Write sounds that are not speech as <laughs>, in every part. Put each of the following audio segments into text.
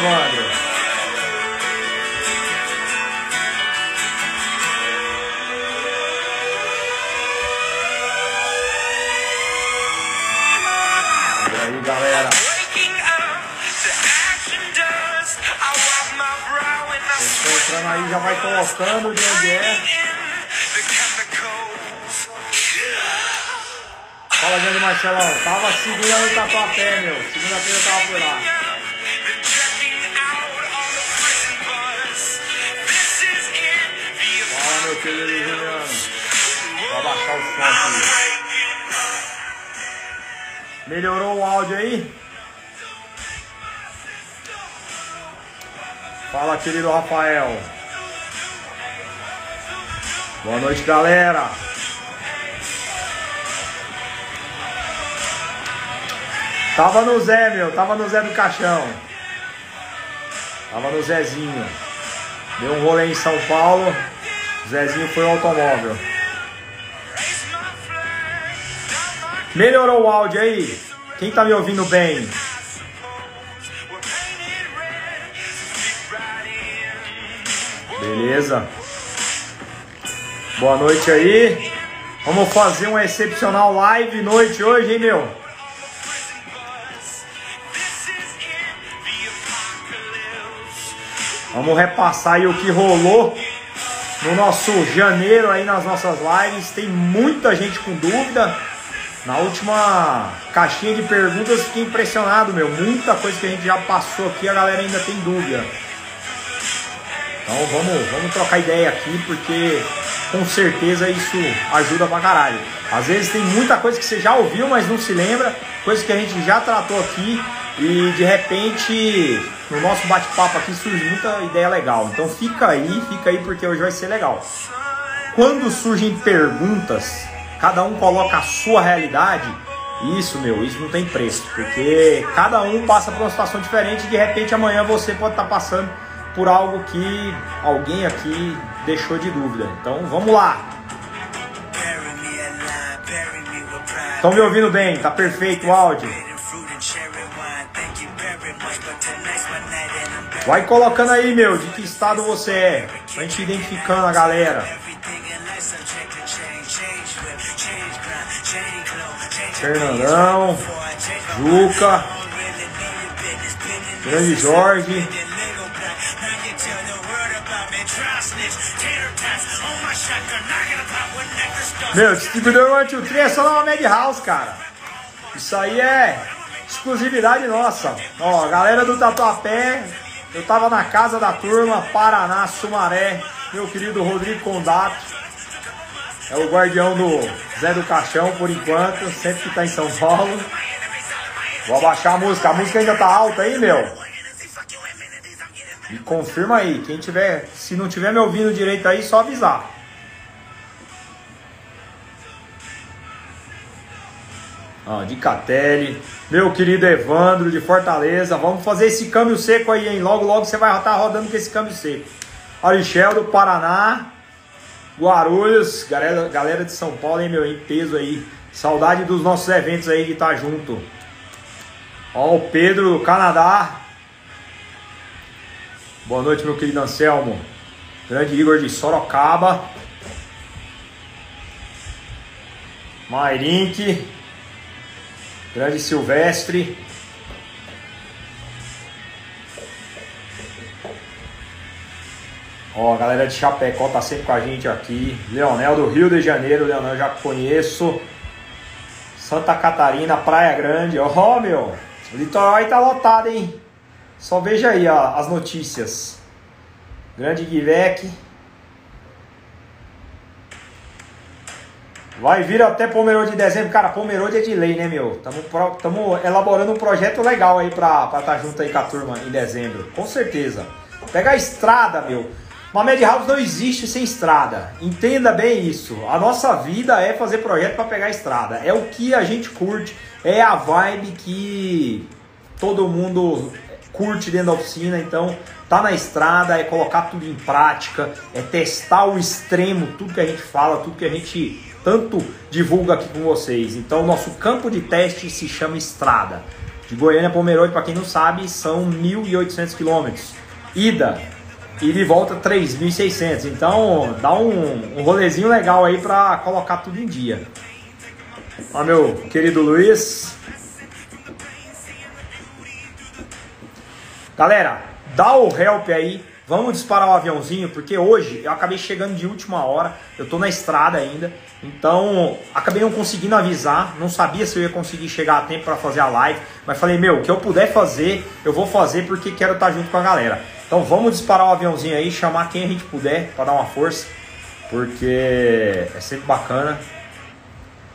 querido Evandro. Querido Rafael. Boa noite, galera. Tava no Zé, meu. Tava no Zé do Caixão. Tava no Zezinho. Deu um rolê em São Paulo. Zezinho foi o automóvel. Melhorou o áudio aí? Quem tá me ouvindo bem? Beleza. Boa noite aí. Vamos fazer uma excepcional live noite hoje, hein, meu? Vamos repassar aí o que rolou no nosso janeiro aí nas nossas lives. Tem muita gente com dúvida. Na última caixinha de perguntas fiquei impressionado, meu. Muita coisa que a gente já passou aqui, a galera ainda tem dúvida. Então vamos, vamos trocar ideia aqui, porque com certeza isso ajuda pra caralho. Às vezes tem muita coisa que você já ouviu, mas não se lembra, coisa que a gente já tratou aqui e de repente no nosso bate-papo aqui surge muita ideia legal. Então fica aí, fica aí porque hoje vai ser legal. Quando surgem perguntas, cada um coloca a sua realidade. Isso, meu, isso não tem preço, porque cada um passa por uma situação diferente e de repente amanhã você pode estar passando por algo que alguém aqui deixou de dúvida. Então vamos lá. Estão me ouvindo bem? Tá perfeito o áudio. Vai colocando aí, meu, de que estado você é. Pra gente identificando a galera. Fernandão, Juca, Grande Jorge. Meu, distribuidor One Two é só na Mad House, cara. Isso aí é exclusividade nossa. Ó, galera do Tatuapé, eu tava na casa da turma, Paraná, Sumaré, meu querido Rodrigo Condato. É o guardião do Zé do Caixão por enquanto, sempre que tá em São Paulo. Vou abaixar a música, a música ainda tá alta aí, meu. Me confirma aí, quem tiver, se não tiver me ouvindo direito aí, só avisar. Ó, de Catelli, meu querido Evandro de Fortaleza, vamos fazer esse câmbio seco aí, hein? Logo, logo você vai estar rodando com esse câmbio seco. Arichel do Paraná, Guarulhos, galera, galera de São Paulo, hein, meu, em peso aí. Saudade dos nossos eventos aí de estar junto. Ó, o Pedro do Canadá. Boa noite, meu querido Anselmo. Grande Igor de Sorocaba. Mairink. Grande Silvestre. Ó, a galera de Chapecó tá sempre com a gente aqui. Leonel do Rio de Janeiro, Leonel já conheço. Santa Catarina, Praia Grande. Ó, meu, o litoral aí tá lotado, hein? Só veja aí ó, as notícias. Grande Guivec. Vai vir até Pomerode de dezembro. Cara, Pomerode é de lei, né, meu? Estamos elaborando um projeto legal aí pra estar tá junto aí com a turma em dezembro. Com certeza. Pega a estrada, meu. Uma Madhouse não existe sem estrada. Entenda bem isso. A nossa vida é fazer projeto para pegar a estrada. É o que a gente curte. É a vibe que todo mundo curte dentro da oficina. Então, tá na estrada, é colocar tudo em prática, é testar o extremo, tudo que a gente fala, tudo que a gente tanto divulga aqui com vocês. Então, nosso campo de teste se chama estrada. De Goiânia a Pomerode, para quem não sabe, são 1.800 quilômetros. Ida, e volta 3.600. Então dá um, um rolezinho legal aí para colocar tudo em dia. Ó, meu querido Luiz. Galera, dá o help aí. Vamos disparar o aviãozinho, porque hoje eu acabei chegando de última hora. Eu tô na estrada ainda. Então, acabei não conseguindo avisar. Não sabia se eu ia conseguir chegar a tempo para fazer a live. Mas falei, meu, o que eu puder fazer, eu vou fazer porque quero estar junto com a galera. Então, vamos disparar o aviãozinho aí, chamar quem a gente puder para dar uma força. Porque é sempre bacana.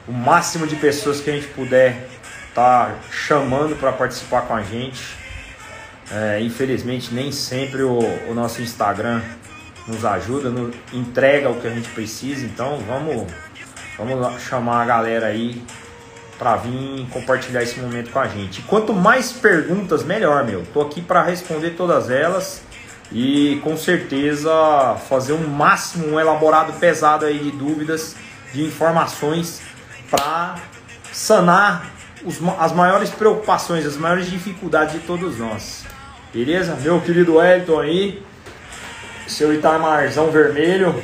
O máximo de pessoas que a gente puder tá chamando para participar com a gente. É, infelizmente, nem sempre o, o, nosso Instagram nos ajuda, nos entrega o que a gente precisa. Então, vamos, vamos chamar a galera aí para vir compartilhar esse momento com a gente. E quanto mais perguntas, melhor, meu. Tô aqui para responder todas elas e com certeza fazer um máximo, um elaborado pesado aí de dúvidas, de informações para sanar os, as maiores preocupações, as maiores dificuldades de todos nós. Beleza? Meu querido Wellington aí. Seu Itamarzão vermelho.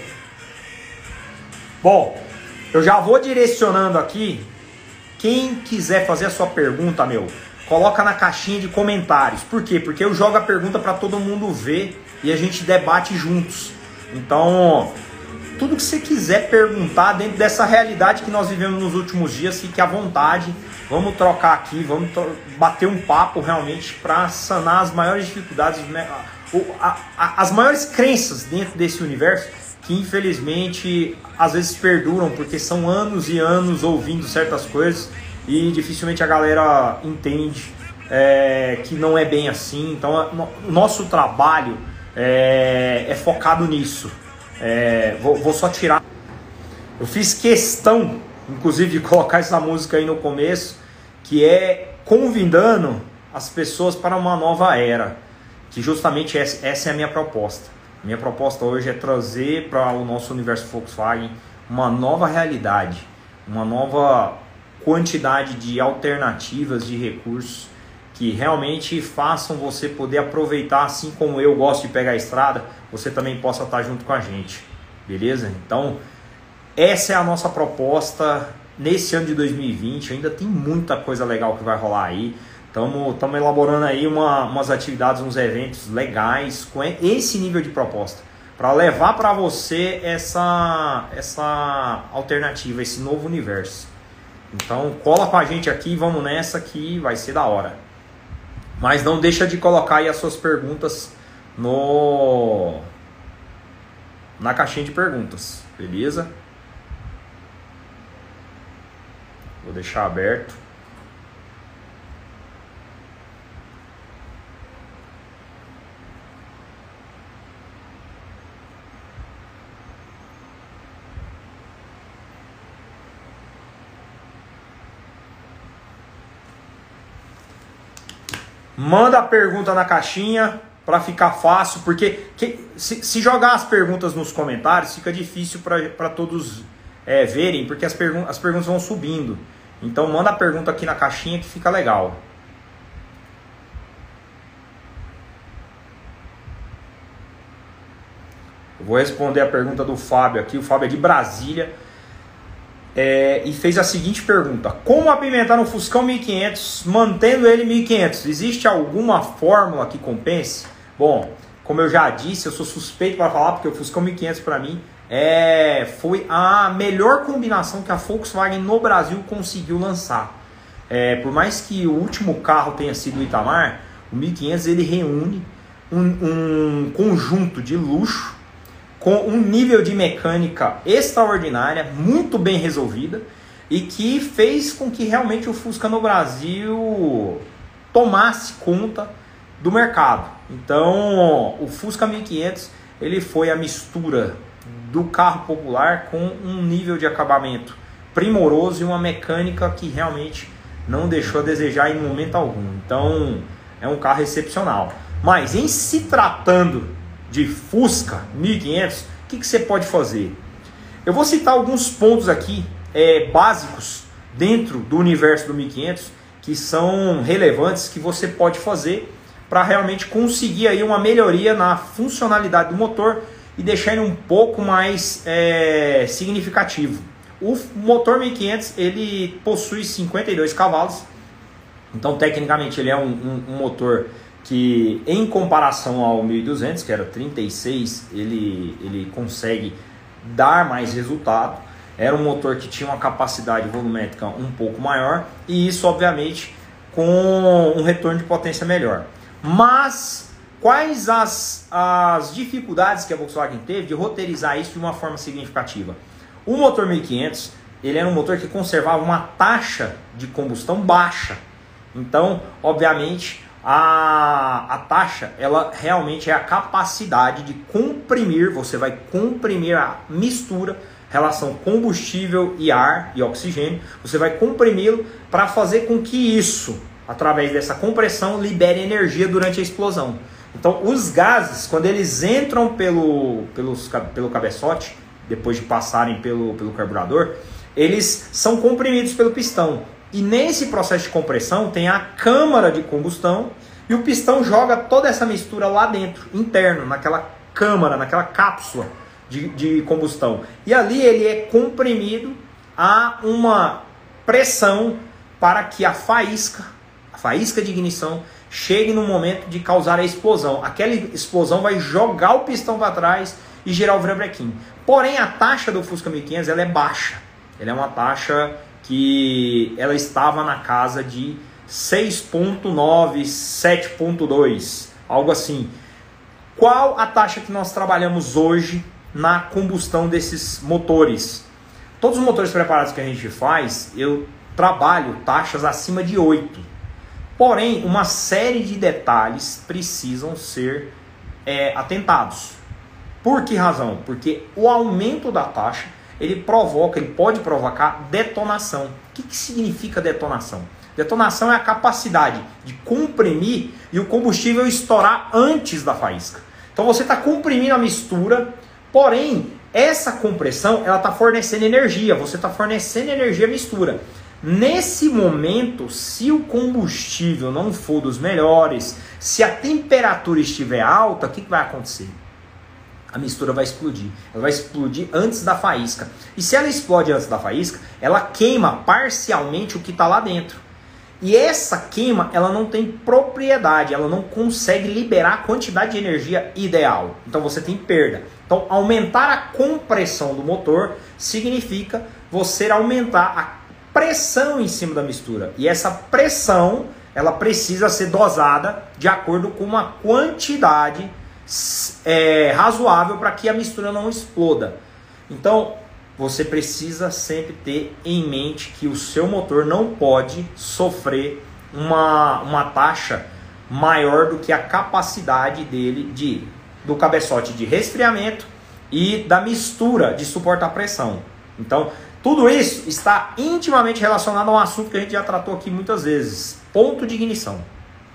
Bom, eu já vou direcionando aqui. Quem quiser fazer a sua pergunta, meu, coloca na caixinha de comentários. Por quê? Porque eu jogo a pergunta para todo mundo ver e a gente debate juntos. Então, tudo que você quiser perguntar dentro dessa realidade que nós vivemos nos últimos dias, fique à vontade. Vamos trocar aqui, vamos bater um papo realmente para sanar as maiores dificuldades, né? as maiores crenças dentro desse universo que infelizmente às vezes perduram porque são anos e anos ouvindo certas coisas e dificilmente a galera entende é, que não é bem assim. Então, o nosso trabalho é, é focado nisso. É, vou, vou só tirar. Eu fiz questão inclusive de colocar essa música aí no começo, que é convidando as pessoas para uma nova era, que justamente essa é a minha proposta. Minha proposta hoje é trazer para o nosso universo Volkswagen uma nova realidade, uma nova quantidade de alternativas de recursos que realmente façam você poder aproveitar, assim como eu gosto de pegar a estrada, você também possa estar junto com a gente, beleza? Então, essa é a nossa proposta nesse ano de 2020. Ainda tem muita coisa legal que vai rolar aí. Estamos elaborando aí uma, umas atividades, uns eventos legais com esse nível de proposta para levar para você essa, essa alternativa, esse novo universo. Então cola com a gente aqui, vamos nessa que vai ser da hora. Mas não deixa de colocar aí as suas perguntas no na caixinha de perguntas, beleza? Vou deixar aberto. Manda a pergunta na caixinha para ficar fácil, porque que, se, se, jogar as perguntas nos comentários fica difícil para todos é, verem, porque as, pergun as perguntas vão subindo. Então manda a pergunta aqui na caixinha que fica legal. Eu vou responder a pergunta do Fábio aqui. O Fábio é de Brasília. É, e fez a seguinte pergunta: Como apimentar um Fuscão 1500 mantendo ele 1500? Existe alguma fórmula que compense? Bom, como eu já disse, eu sou suspeito para falar porque o Fuscão 1500 para mim é, foi a melhor combinação que a Volkswagen no Brasil conseguiu lançar. É, por mais que o último carro tenha sido o Itamar, o 1500 ele reúne um, um conjunto de luxo com um nível de mecânica extraordinária, muito bem resolvida e que fez com que realmente o Fusca no Brasil tomasse conta do mercado. Então, o Fusca 1500 ele foi a mistura do carro popular com um nível de acabamento primoroso e uma mecânica que realmente não deixou a desejar em momento algum. Então é um carro excepcional. Mas em se tratando de Fusca 1500, o que, que você pode fazer? Eu vou citar alguns pontos aqui é, básicos dentro do universo do 1500 que são relevantes que você pode fazer para realmente conseguir aí uma melhoria na funcionalidade do motor e deixar ele um pouco mais é, significativo. O motor 1500 ele possui 52 cavalos, então tecnicamente ele é um, um, um motor que em comparação ao 1200, que era 36, ele, ele consegue dar mais resultado. Era um motor que tinha uma capacidade volumétrica um pouco maior e isso, obviamente, com um retorno de potência melhor. Mas quais as, as dificuldades que a Volkswagen teve de roteirizar isso de uma forma significativa? O motor 1500 ele era um motor que conservava uma taxa de combustão baixa. Então, obviamente, a, a taxa, ela realmente é a capacidade de comprimir, você vai comprimir a mistura, relação combustível e ar e oxigênio, você vai comprimi-lo para fazer com que isso, através dessa compressão, libere energia durante a explosão. Então, os gases, quando eles entram pelo, pelos, pelo cabeçote, depois de passarem pelo, pelo carburador, eles são comprimidos pelo pistão. E nesse processo de compressão tem a câmara de combustão e o pistão joga toda essa mistura lá dentro, interno, naquela câmara, naquela cápsula de, de combustão. E ali ele é comprimido a uma pressão para que a faísca, a faísca de ignição, chegue no momento de causar a explosão. Aquela explosão vai jogar o pistão para trás e gerar o vrabrequim. Porém, a taxa do Fusca 1500 ela é baixa. Ela é uma taxa que ela estava na casa de 6.9, 7.2, algo assim. Qual a taxa que nós trabalhamos hoje na combustão desses motores? Todos os motores preparados que a gente faz, eu trabalho taxas acima de 8. Porém, uma série de detalhes precisam ser é, atentados. Por que razão? Porque o aumento da taxa ele provoca, ele pode provocar detonação. O que, que significa detonação? Detonação é a capacidade de comprimir e o combustível estourar antes da faísca. Então você está comprimindo a mistura, porém essa compressão ela está fornecendo energia. Você está fornecendo energia à mistura. Nesse momento, se o combustível não for dos melhores, se a temperatura estiver alta, o que, que vai acontecer? A mistura vai explodir. Ela vai explodir antes da faísca. E se ela explode antes da faísca, ela queima parcialmente o que está lá dentro. E essa queima, ela não tem propriedade, ela não consegue liberar a quantidade de energia ideal. Então você tem perda. Então aumentar a compressão do motor significa você aumentar a pressão em cima da mistura. E essa pressão, ela precisa ser dosada de acordo com uma quantidade é, razoável para que a mistura não exploda. Então, você precisa sempre ter em mente que o seu motor não pode sofrer uma, uma taxa maior do que a capacidade dele de do cabeçote de resfriamento e da mistura de suportar pressão. Então, tudo isso está intimamente relacionado a um assunto que a gente já tratou aqui muitas vezes, ponto de ignição.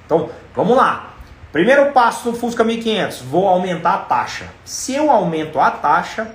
Então, vamos lá. Primeiro passo no Fusca 1500, vou aumentar a taxa. Se eu aumento a taxa,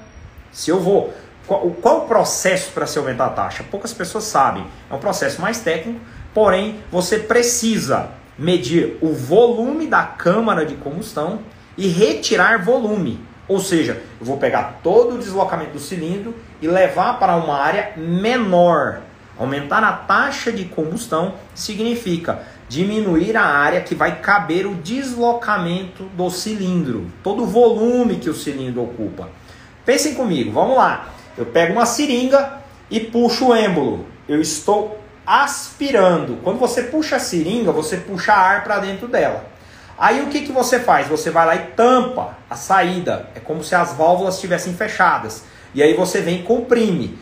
se eu vou. Qual, qual o processo para se aumentar a taxa? Poucas pessoas sabem. É um processo mais técnico, porém você precisa medir o volume da câmara de combustão e retirar volume. Ou seja, eu vou pegar todo o deslocamento do cilindro e levar para uma área menor. Aumentar a taxa de combustão significa diminuir a área que vai caber o deslocamento do cilindro, todo o volume que o cilindro ocupa. Pensem comigo, vamos lá. Eu pego uma seringa e puxo o êmbolo. Eu estou aspirando. Quando você puxa a seringa, você puxa ar para dentro dela. Aí o que, que você faz? Você vai lá e tampa a saída. É como se as válvulas estivessem fechadas. E aí você vem e comprime.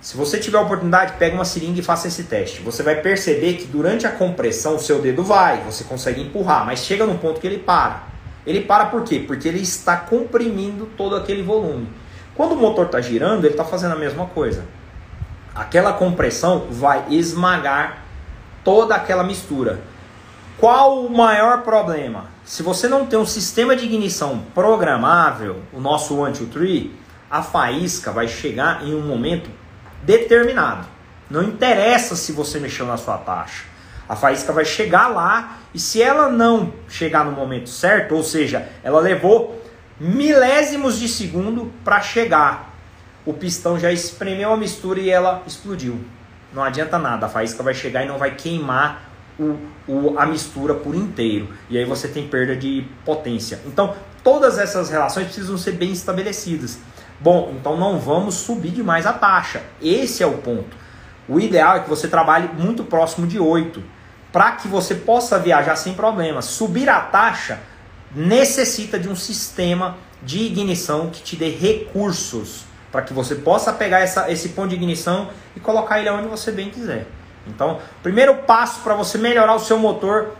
Se você tiver a oportunidade, pega uma seringa e faça esse teste. Você vai perceber que durante a compressão o seu dedo vai, você consegue empurrar, mas chega num ponto que ele para. Ele para por quê? Porque ele está comprimindo todo aquele volume. Quando o motor está girando, ele está fazendo a mesma coisa. Aquela compressão vai esmagar toda aquela mistura. Qual o maior problema? Se você não tem um sistema de ignição programável, o nosso three, a faísca vai chegar em um momento determinado. Não interessa se você mexeu na sua taxa. A faísca vai chegar lá e se ela não chegar no momento certo, ou seja, ela levou milésimos de segundo para chegar, o pistão já espremeu a mistura e ela explodiu. Não adianta nada, a faísca vai chegar e não vai queimar o, o, a mistura por inteiro. E aí você tem perda de potência. Então, todas essas relações precisam ser bem estabelecidas. Bom, então não vamos subir demais a taxa. Esse é o ponto. O ideal é que você trabalhe muito próximo de 8, para que você possa viajar sem problemas. Subir a taxa necessita de um sistema de ignição que te dê recursos para que você possa pegar essa, esse ponto de ignição e colocar ele onde você bem quiser. Então, o primeiro passo para você melhorar o seu motor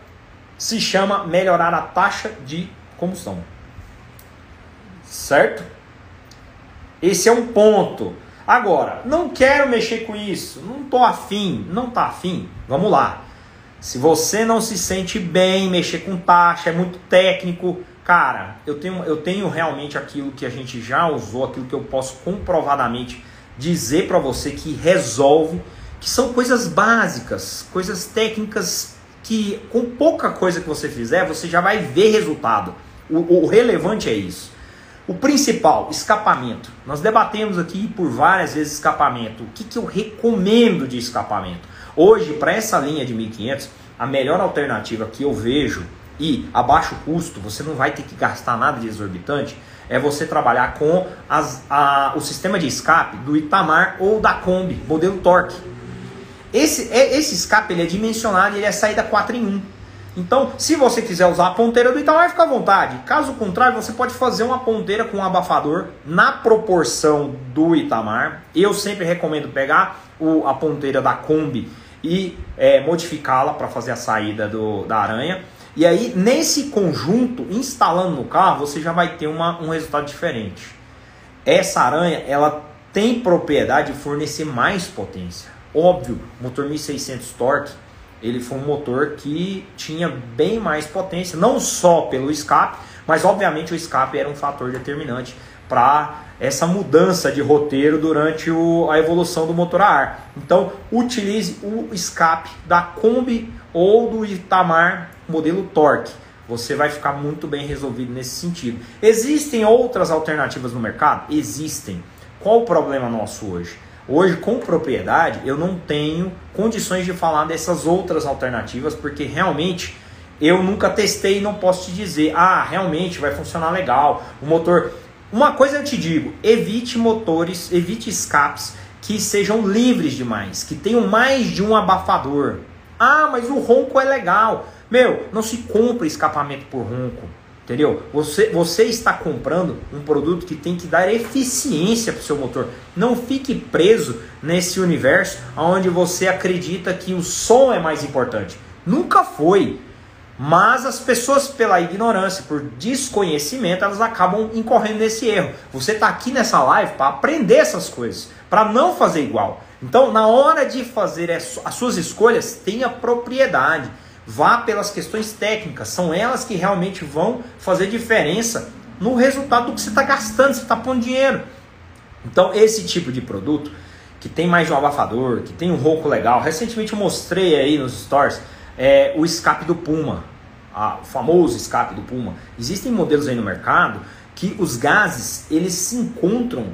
se chama melhorar a taxa de combustão. Certo? Esse é um ponto. Agora, não quero mexer com isso, não tô afim, não tá afim. Vamos lá. Se você não se sente bem mexer com taxa, é muito técnico, cara, eu tenho, eu tenho realmente aquilo que a gente já usou, aquilo que eu posso comprovadamente dizer para você que resolve, que são coisas básicas, coisas técnicas que com pouca coisa que você fizer, você já vai ver resultado. O, o relevante é isso. O principal, escapamento. Nós debatemos aqui por várias vezes escapamento. O que, que eu recomendo de escapamento? Hoje, para essa linha de 1500, a melhor alternativa que eu vejo e a baixo custo, você não vai ter que gastar nada de exorbitante, é você trabalhar com as, a, o sistema de escape do Itamar ou da Kombi, modelo Torque. Esse, é, esse escape ele é dimensionado, ele é saída 4 em 1. Então, se você quiser usar a ponteira do Itamar, fica à vontade. Caso contrário, você pode fazer uma ponteira com um abafador na proporção do Itamar. Eu sempre recomendo pegar o, a ponteira da Kombi e é, modificá-la para fazer a saída do, da aranha. E aí, nesse conjunto, instalando no carro, você já vai ter uma, um resultado diferente. Essa aranha, ela tem propriedade de fornecer mais potência. Óbvio, motor 1600 torque ele foi um motor que tinha bem mais potência, não só pelo escape, mas obviamente o escape era um fator determinante para essa mudança de roteiro durante o, a evolução do motor a ar. Então, utilize o escape da Kombi ou do Itamar modelo Torque. Você vai ficar muito bem resolvido nesse sentido. Existem outras alternativas no mercado? Existem. Qual o problema nosso hoje? Hoje, com propriedade, eu não tenho condições de falar dessas outras alternativas, porque realmente eu nunca testei e não posso te dizer, ah, realmente vai funcionar legal. O motor. Uma coisa eu te digo: evite motores, evite escapes que sejam livres demais, que tenham mais de um abafador. Ah, mas o ronco é legal. Meu, não se compra escapamento por ronco. Entendeu? Você, você está comprando um produto que tem que dar eficiência para o seu motor. Não fique preso nesse universo onde você acredita que o som é mais importante. Nunca foi. Mas as pessoas, pela ignorância, por desconhecimento, elas acabam incorrendo nesse erro. Você está aqui nessa live para aprender essas coisas, para não fazer igual. Então, na hora de fazer as suas escolhas, tenha propriedade. Vá pelas questões técnicas, são elas que realmente vão fazer diferença no resultado do que você está gastando, você está pondo dinheiro. Então, esse tipo de produto, que tem mais de um abafador, que tem um ronco legal, recentemente eu mostrei aí nos stores é, o escape do Puma, a, o famoso escape do Puma. Existem modelos aí no mercado que os gases eles se encontram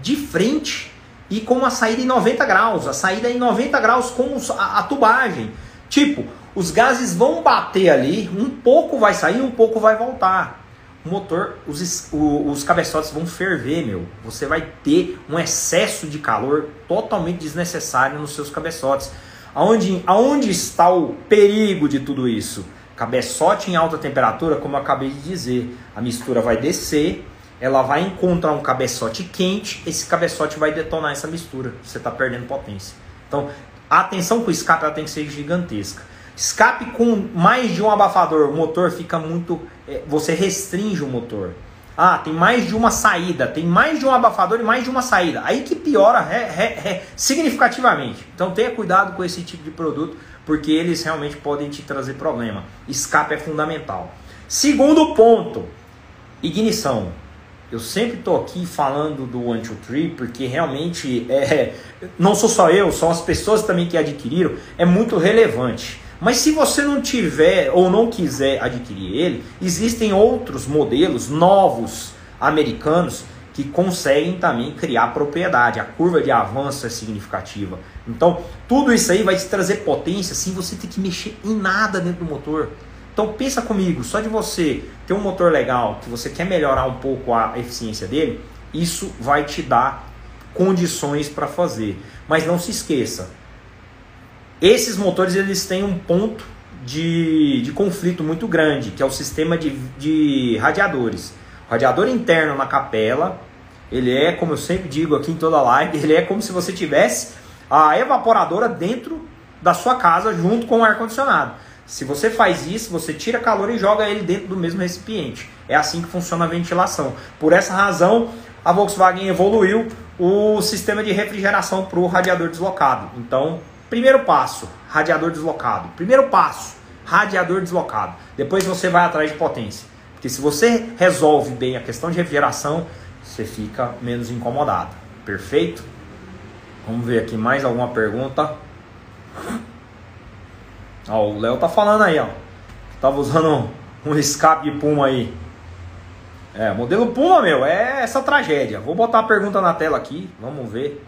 de frente e com uma saída em 90 graus, a saída em 90 graus com a, a tubagem. Tipo, os gases vão bater ali, um pouco vai sair, um pouco vai voltar. O motor, os, os cabeçotes vão ferver, meu. Você vai ter um excesso de calor totalmente desnecessário nos seus cabeçotes. Aonde, aonde está o perigo de tudo isso? Cabeçote em alta temperatura, como eu acabei de dizer, a mistura vai descer, ela vai encontrar um cabeçote quente, esse cabeçote vai detonar essa mistura. Você está perdendo potência. Então, a atenção com o escape ela tem que ser gigantesca. Escape com mais de um abafador, o motor fica muito. É, você restringe o motor. Ah, tem mais de uma saída, tem mais de um abafador e mais de uma saída. Aí que piora significativamente. Então tenha cuidado com esse tipo de produto, porque eles realmente podem te trazer problema. Escape é fundamental. Segundo ponto, ignição. Eu sempre estou aqui falando do One Two Three porque realmente é, <laughs> não sou só eu, são as pessoas também que adquiriram, é muito relevante. Mas se você não tiver ou não quiser adquirir ele, existem outros modelos novos americanos que conseguem também criar propriedade. A curva de avanço é significativa. Então, tudo isso aí vai te trazer potência sem você ter que mexer em nada dentro do motor. Então, pensa comigo, só de você ter um motor legal, que você quer melhorar um pouco a eficiência dele, isso vai te dar condições para fazer. Mas não se esqueça, esses motores eles têm um ponto de, de conflito muito grande, que é o sistema de, de radiadores. O radiador interno na capela, ele é, como eu sempre digo aqui em toda live, <laughs> ele é como se você tivesse a evaporadora dentro da sua casa junto com o ar condicionado. Se você faz isso, você tira calor e joga ele dentro do mesmo recipiente. É assim que funciona a ventilação. Por essa razão, a Volkswagen evoluiu o sistema de refrigeração para o radiador deslocado. Então, primeiro passo, radiador deslocado. Primeiro passo, radiador deslocado. Depois você vai atrás de potência. Porque se você resolve bem a questão de refrigeração, você fica menos incomodado. Perfeito? Vamos ver aqui mais alguma pergunta. Ó, o Léo tá falando aí, ó. Tava usando um escape de Puma aí. É, modelo Puma, meu, é essa tragédia. Vou botar a pergunta na tela aqui, vamos ver.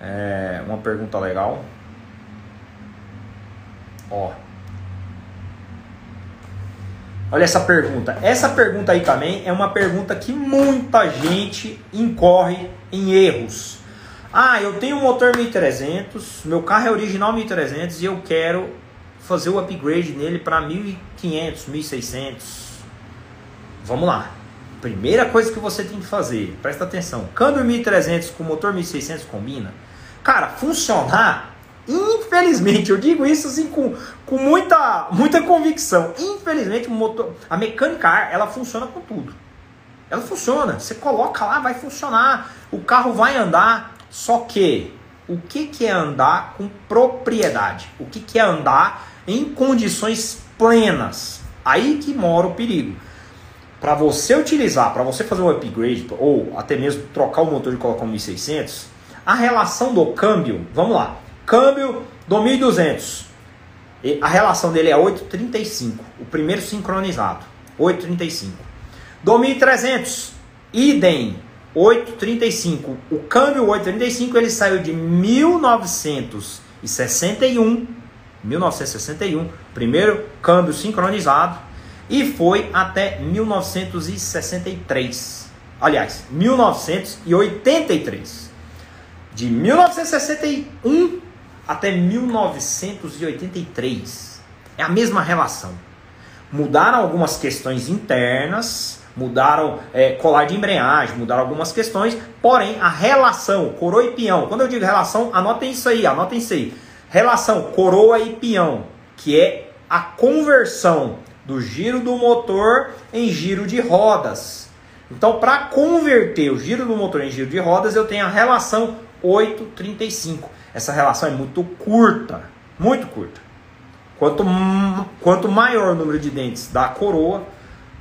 É, uma pergunta legal. Ó. Olha essa pergunta. Essa pergunta aí também é uma pergunta que muita gente incorre em erros. Ah, eu tenho um motor 1300, meu carro é original 1300 e eu quero fazer o upgrade nele para 1500, 1600. Vamos lá. Primeira coisa que você tem que fazer, presta atenção. Câmbio 1300 com motor 1600 combina? Cara, funcionar Infelizmente, eu digo isso assim com, com muita, muita convicção. Infelizmente, o motor, a mecânica ar, ela funciona com tudo. Ela funciona. Você coloca lá, vai funcionar. O carro vai andar. Só que o que, que é andar com propriedade? O que, que é andar em condições plenas? Aí que mora o perigo. Para você utilizar, para você fazer um upgrade ou até mesmo trocar o motor e colocar um 1600, a relação do câmbio, vamos lá, Câmbio do 1200. A relação dele é 8,35. O primeiro sincronizado. 8,35. Do 1300. Idem. 8,35. O câmbio 8,35 ele saiu de 1961. 1961. Primeiro câmbio sincronizado. E foi até 1963. Aliás, 1983. De 1961 até 1983. É a mesma relação. Mudaram algumas questões internas, mudaram é, colar de embreagem, mudaram algumas questões, porém a relação coroa e peão, quando eu digo relação, anotem isso aí, anotem isso aí. Relação coroa e peão, que é a conversão do giro do motor em giro de rodas. Então, para converter o giro do motor em giro de rodas, eu tenho a relação 835 essa relação é muito curta, muito curta. Quanto, quanto maior o número de dentes da coroa,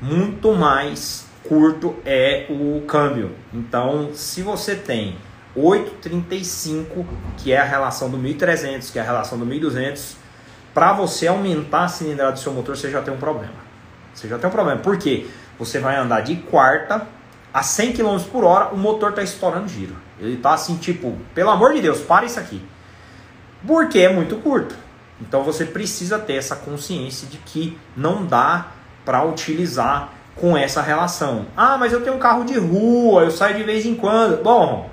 muito mais curto é o câmbio. Então, se você tem 835, que é a relação do 1300, que é a relação do 1200, para você aumentar a cilindrada do seu motor, você já tem um problema. Você já tem um problema. Por quê? Você vai andar de quarta a 100 km por hora, o motor está estourando giro. Ele está assim, tipo, pelo amor de Deus, para isso aqui. Porque é muito curto. Então você precisa ter essa consciência de que não dá para utilizar com essa relação. Ah, mas eu tenho um carro de rua, eu saio de vez em quando. Bom,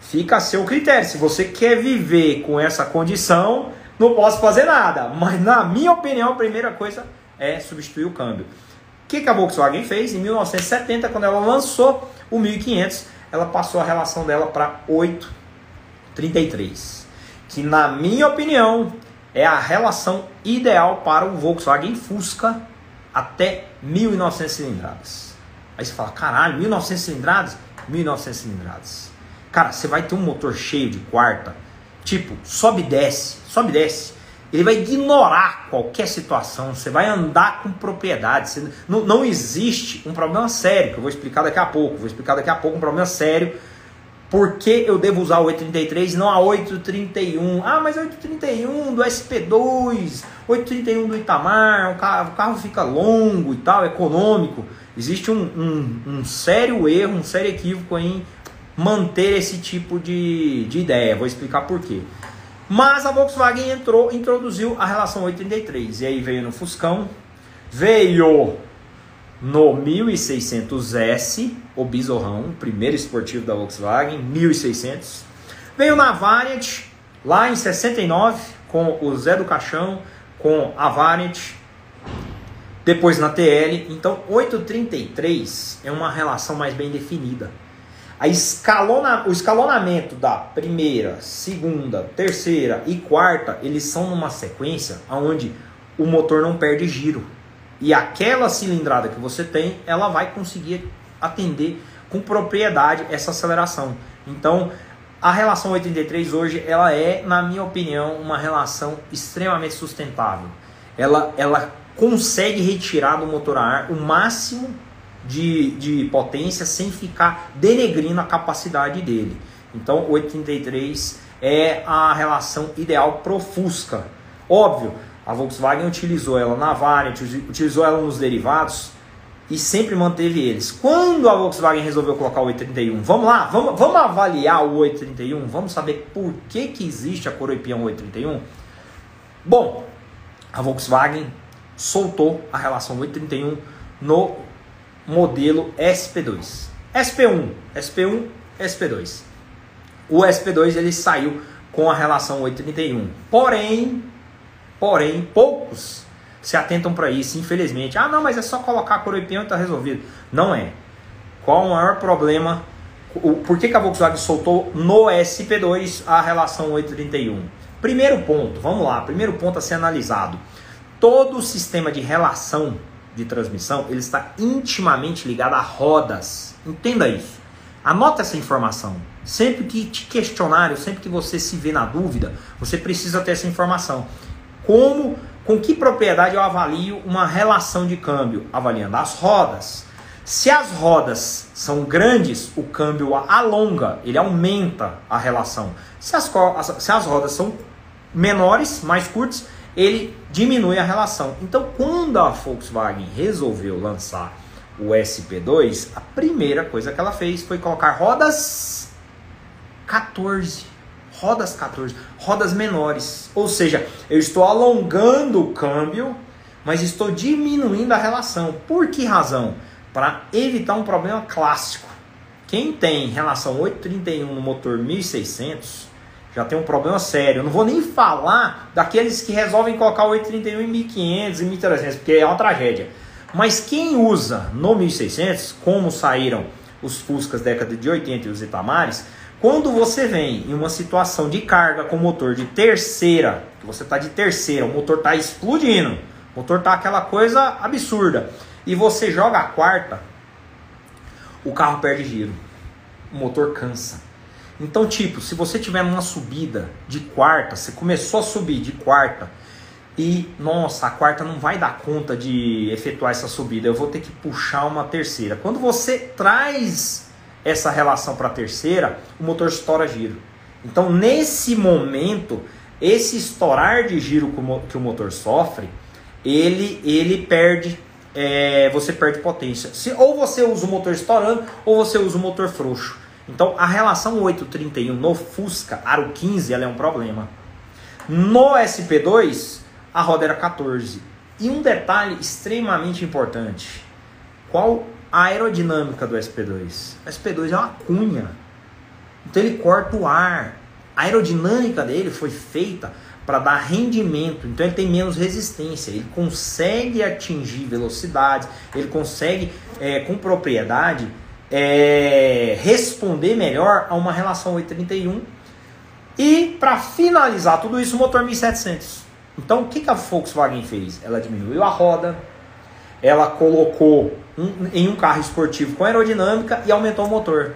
fica a seu critério. Se você quer viver com essa condição, não posso fazer nada. Mas na minha opinião, a primeira coisa é substituir o câmbio que, que a Volkswagen fez? Em 1970, quando ela lançou o 1500, ela passou a relação dela para 8,33. Que, na minha opinião, é a relação ideal para o Volkswagen Fusca até 1.900 cilindradas. Aí você fala, caralho, 1.900 cilindradas? 1.900 cilindradas. Cara, você vai ter um motor cheio de quarta, tipo, sobe e desce, sobe e desce. Ele vai ignorar qualquer situação, você vai andar com propriedade. Você, não, não existe um problema sério, que eu vou explicar daqui a pouco. Vou explicar daqui a pouco um problema sério por que eu devo usar o 833 e não a 831? Ah, mas 831 do SP2, 831 do Itamar, o carro, o carro fica longo e tal, econômico. Existe um, um, um, sério erro, um sério equívoco em manter esse tipo de, de ideia. Vou explicar por quê. Mas a Volkswagen entrou, introduziu a relação 833. E aí veio no Fuscão, veio no 1600S, o Bizorrão, primeiro esportivo da Volkswagen, 1600. Veio na Variant, lá em 69, com o Zé do Caixão, com a Variant. Depois na TL. Então, 833 é uma relação mais bem definida. A escalona, o escalonamento da primeira, segunda, terceira e quarta, eles são numa sequência onde o motor não perde giro. E aquela cilindrada que você tem, ela vai conseguir atender com propriedade essa aceleração. Então, a relação 83 hoje, ela é, na minha opinião, uma relação extremamente sustentável. Ela, ela consegue retirar do motor a ar o máximo de, de potência sem ficar denegrindo a capacidade dele. Então, 83 é a relação ideal pro Fusca. Óbvio, a Volkswagen utilizou ela na Variant, utilizou ela nos derivados e sempre manteve eles. Quando a Volkswagen resolveu colocar o 831, vamos lá, vamos, vamos avaliar o 831, vamos saber por que, que existe a coroa Pião 831? Bom, a Volkswagen soltou a relação 831 no modelo SP2. SP1, SP1, SP2. O SP2 ele saiu com a relação 831. Porém, Porém, poucos se atentam para isso, infelizmente. Ah, não, mas é só colocar a coroipião e está resolvido. Não é. Qual o maior problema? por que, que a Volkswagen soltou no SP2 a relação 831? Primeiro ponto, vamos lá, primeiro ponto a ser analisado. Todo o sistema de relação de transmissão ele está intimamente ligado a rodas. Entenda isso. Anota essa informação. Sempre que te questionarem, sempre que você se vê na dúvida, você precisa ter essa informação. Como, com que propriedade eu avalio uma relação de câmbio? Avaliando as rodas. Se as rodas são grandes, o câmbio alonga, ele aumenta a relação. Se as, se as rodas são menores, mais curtas, ele diminui a relação. Então, quando a Volkswagen resolveu lançar o SP2, a primeira coisa que ela fez foi colocar rodas 14 rodas 14, rodas menores. Ou seja, eu estou alongando o câmbio, mas estou diminuindo a relação. Por que razão? Para evitar um problema clássico. Quem tem relação 831 no motor 1600 já tem um problema sério. Eu não vou nem falar daqueles que resolvem colocar o 831 em 1500 e 1300, porque é uma tragédia. Mas quem usa no 1600, como saíram os Fuscas década de 80 e os Itamares, quando você vem em uma situação de carga com motor de terceira, que você está de terceira, o motor está explodindo, o motor está aquela coisa absurda, e você joga a quarta, o carro perde giro, o motor cansa. Então, tipo, se você tiver numa subida de quarta, você começou a subir de quarta e, nossa, a quarta não vai dar conta de efetuar essa subida, eu vou ter que puxar uma terceira. Quando você traz essa relação para a terceira, o motor estoura giro. Então, nesse momento, esse estourar de giro que o motor sofre, ele, ele perde, é, você perde potência. Se, ou você usa o motor estourando, ou você usa o motor frouxo. Então, a relação 831 no Fusca Aro 15 ela é um problema. No SP2, a roda era 14. E um detalhe extremamente importante: qual a aerodinâmica do SP2. O SP2 é uma cunha. Então ele corta o ar. A aerodinâmica dele foi feita para dar rendimento, então ele tem menos resistência, ele consegue atingir velocidade, ele consegue é, com propriedade é, responder melhor a uma relação 831 e para finalizar tudo isso o motor 1700. Então o que, que a Volkswagen fez? Ela diminuiu a roda, ela colocou um, em um carro esportivo com aerodinâmica e aumentou o motor.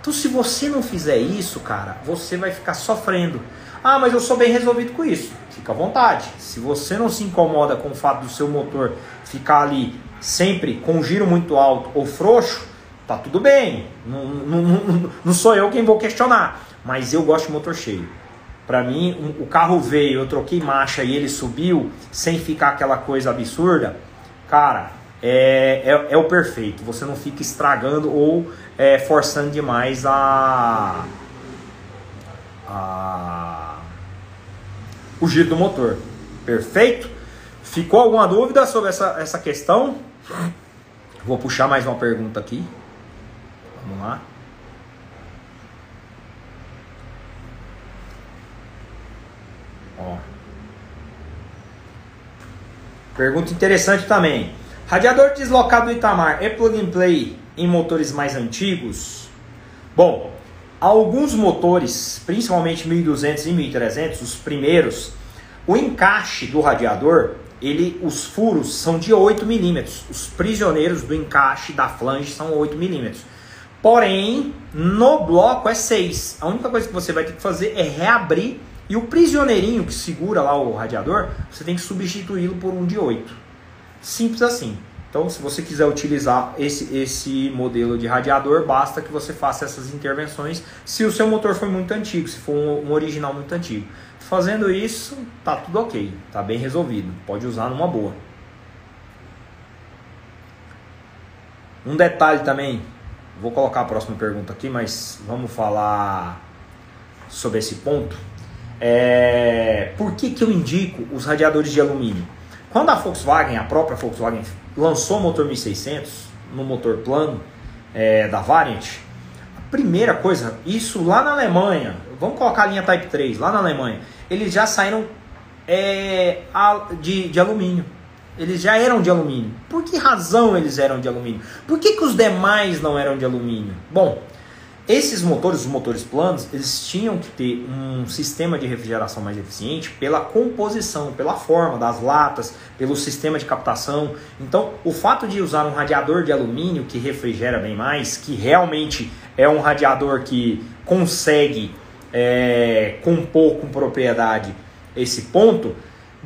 Então, se você não fizer isso, cara, você vai ficar sofrendo. Ah, mas eu sou bem resolvido com isso. Fica à vontade. Se você não se incomoda com o fato do seu motor ficar ali sempre com um giro muito alto ou frouxo, tá tudo bem. Não, não, não, não sou eu quem vou questionar. Mas eu gosto de motor cheio. Para mim, um, o carro veio, eu troquei marcha e ele subiu sem ficar aquela coisa absurda. Cara, é, é, é o perfeito. Você não fica estragando ou é, forçando demais a, a o giro do motor. Perfeito? Ficou alguma dúvida sobre essa, essa questão? Vou puxar mais uma pergunta aqui. Vamos lá. Ó. Pergunta interessante também. Radiador deslocado do Itamar é plug and play em motores mais antigos? Bom, alguns motores, principalmente 1200 e 1300, os primeiros, o encaixe do radiador, ele, os furos são de 8 milímetros. Os prisioneiros do encaixe da flange são 8 milímetros. Porém, no bloco é 6. A única coisa que você vai ter que fazer é reabrir e o prisioneirinho que segura lá o radiador, você tem que substituí-lo por um de 8. Simples assim. Então, se você quiser utilizar esse, esse modelo de radiador, basta que você faça essas intervenções se o seu motor for muito antigo, se for um, um original muito antigo. Fazendo isso, tá tudo ok, tá bem resolvido. Pode usar numa boa. Um detalhe também, vou colocar a próxima pergunta aqui, mas vamos falar sobre esse ponto. É, por que, que eu indico os radiadores de alumínio? Quando a Volkswagen, a própria Volkswagen, lançou o motor 1600 no motor plano é, da Variant, a primeira coisa, isso lá na Alemanha, vamos colocar a linha Type 3, lá na Alemanha, eles já saíram é, de, de alumínio. Eles já eram de alumínio. Por que razão eles eram de alumínio? Por que, que os demais não eram de alumínio? Bom, esses motores, os motores planos, eles tinham que ter um sistema de refrigeração mais eficiente pela composição, pela forma das latas, pelo sistema de captação. Então, o fato de usar um radiador de alumínio que refrigera bem mais, que realmente é um radiador que consegue é, compor com propriedade esse ponto,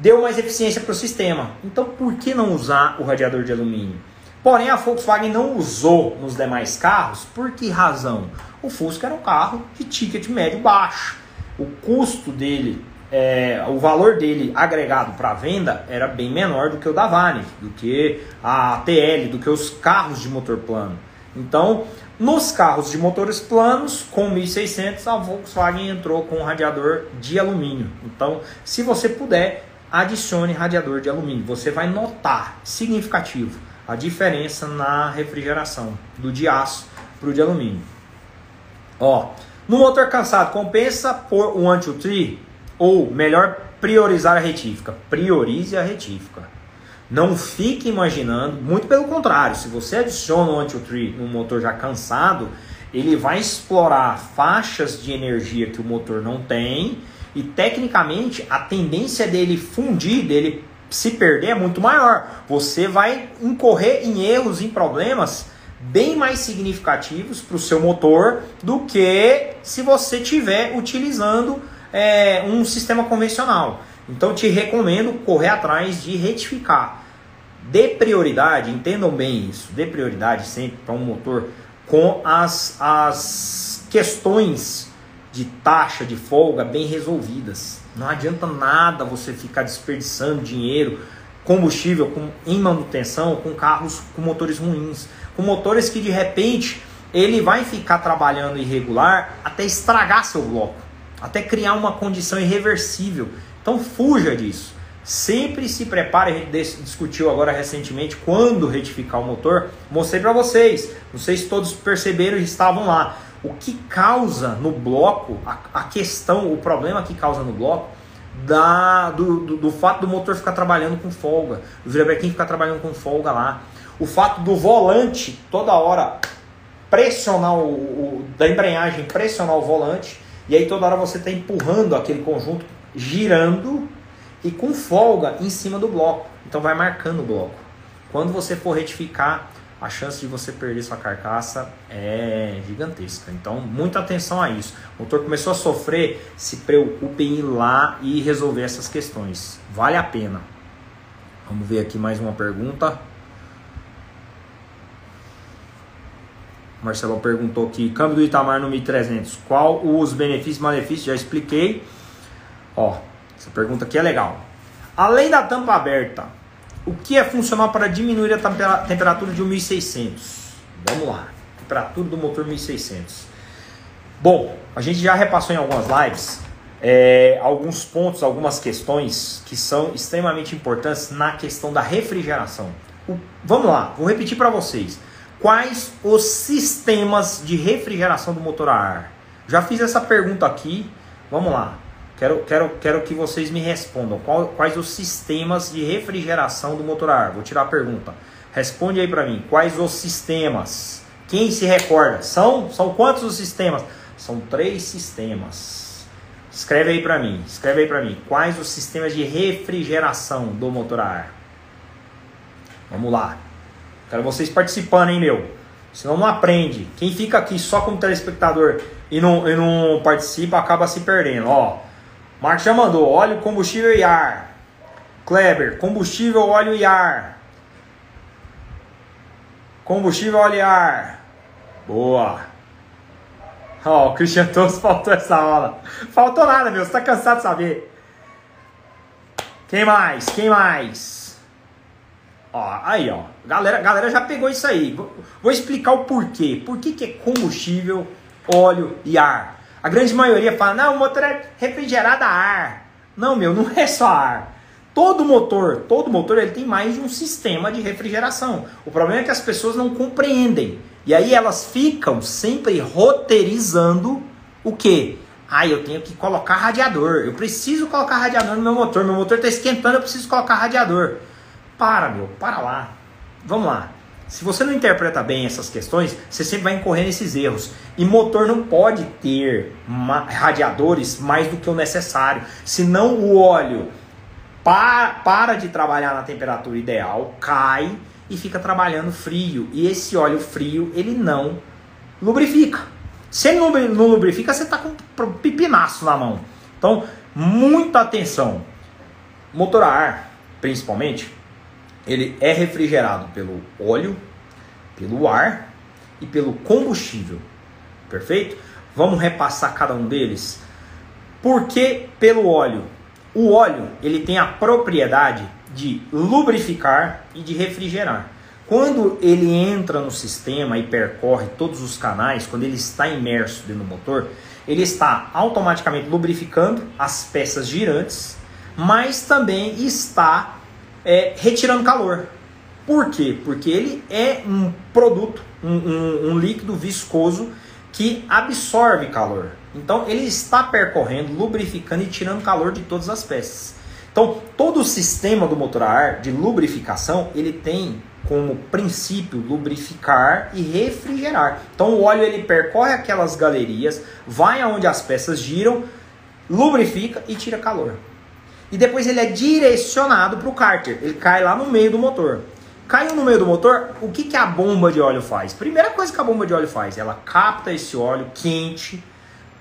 deu mais eficiência para o sistema. Então, por que não usar o radiador de alumínio? Porém, a Volkswagen não usou nos demais carros, por que razão? O Fusca era um carro de ticket médio baixo. O custo dele, é, o valor dele agregado para venda era bem menor do que o da Varig, do que a TL, do que os carros de motor plano. Então, nos carros de motores planos, com 1600, a Volkswagen entrou com um radiador de alumínio. Então, se você puder, adicione radiador de alumínio. Você vai notar significativo a diferença na refrigeração do de aço para o de alumínio. Ó, no motor cansado, compensa pôr um anti-tree ou melhor, priorizar a retífica. Priorize a retífica. Não fique imaginando, muito pelo contrário, se você adiciona o anti-tree no motor já cansado, ele vai explorar faixas de energia que o motor não tem e tecnicamente a tendência dele fundir, dele se perder é muito maior. Você vai incorrer em erros, em problemas bem mais significativos para o seu motor do que se você estiver utilizando é, um sistema convencional. Então te recomendo correr atrás de retificar. Dê prioridade, entendam bem isso, dê prioridade sempre para um motor com as, as questões de taxa de folga bem resolvidas. Não adianta nada você ficar desperdiçando dinheiro, combustível com, em manutenção com carros com motores ruins, com motores que de repente ele vai ficar trabalhando irregular até estragar seu bloco, até criar uma condição irreversível. Então fuja disso. Sempre se prepare, a gente discutiu agora recentemente quando retificar o motor. Mostrei para vocês, não sei se todos perceberam e estavam lá o que causa no bloco, a, a questão, o problema que causa no bloco, da, do, do, do, fato do motor ficar trabalhando com folga, o virabrequim ficar trabalhando com folga lá, o fato do volante toda hora pressionar o, o, da embreagem pressionar o volante e aí toda hora você está empurrando aquele conjunto girando e com folga em cima do bloco, então vai marcando o bloco. Quando você for retificar a chance de você perder sua carcaça é gigantesca. Então, muita atenção a isso. O motor começou a sofrer, se preocupe em ir lá e resolver essas questões. Vale a pena. Vamos ver aqui mais uma pergunta. Marcelão perguntou aqui, câmbio do Itamar no 1300, qual os benefícios e malefícios? Já expliquei. Ó, essa pergunta aqui é legal. Além da tampa aberta, o que é funcional para diminuir a temperatura de 1600? Vamos lá, temperatura do motor 1600. Bom, a gente já repassou em algumas lives é, alguns pontos, algumas questões que são extremamente importantes na questão da refrigeração. O, vamos lá, vou repetir para vocês. Quais os sistemas de refrigeração do motor a ar? Já fiz essa pergunta aqui. Vamos lá. Quero, quero, quero que vocês me respondam. Qual, quais os sistemas de refrigeração do motor a ar? Vou tirar a pergunta. Responde aí para mim. Quais os sistemas? Quem se recorda? São, são quantos os sistemas? São três sistemas. Escreve aí para mim. Escreve aí para mim. Quais os sistemas de refrigeração do motor a ar? Vamos lá. Quero vocês participando, hein, meu? Senão não aprende. Quem fica aqui só como telespectador e não, e não participa acaba se perdendo. Ó, Marcos já mandou óleo, combustível e ar. Kleber, combustível, óleo e ar. Combustível, óleo e ar. Boa. Ó, o Cristiano Todos faltou essa aula. Faltou nada, meu. Você tá cansado de saber. Quem mais? Quem mais? Ó, aí, ó. Galera, galera já pegou isso aí. Vou, vou explicar o porquê. Por que, que é combustível, óleo e ar? A grande maioria fala, não, o motor é refrigerado a ar. Não, meu, não é só ar. Todo motor, todo motor, ele tem mais de um sistema de refrigeração. O problema é que as pessoas não compreendem. E aí elas ficam sempre roteirizando o quê? Ah, eu tenho que colocar radiador. Eu preciso colocar radiador no meu motor. Meu motor está esquentando, eu preciso colocar radiador. Para, meu, para lá. Vamos lá. Se você não interpreta bem essas questões, você sempre vai incorrer nesses erros. E motor não pode ter radiadores mais do que o necessário. Senão o óleo para, para de trabalhar na temperatura ideal, cai e fica trabalhando frio. E esse óleo frio, ele não lubrifica. Se ele não lubrifica, você está com um pipinaço na mão. Então, muita atenção. Motor a ar, principalmente, ele é refrigerado pelo óleo, pelo ar e pelo combustível. Perfeito? Vamos repassar cada um deles. Por que pelo óleo? O óleo ele tem a propriedade de lubrificar e de refrigerar. Quando ele entra no sistema e percorre todos os canais, quando ele está imerso dentro do motor, ele está automaticamente lubrificando as peças girantes, mas também está é, retirando calor. Por quê? Porque ele é um produto, um, um, um líquido viscoso que absorve calor. Então ele está percorrendo, lubrificando e tirando calor de todas as peças. Então todo o sistema do motor a ar de lubrificação ele tem como princípio lubrificar e refrigerar. Então o óleo ele percorre aquelas galerias, vai aonde as peças giram, lubrifica e tira calor e depois ele é direcionado para o cárter. Ele cai lá no meio do motor. Caiu no meio do motor, o que, que a bomba de óleo faz? Primeira coisa que a bomba de óleo faz, ela capta esse óleo quente,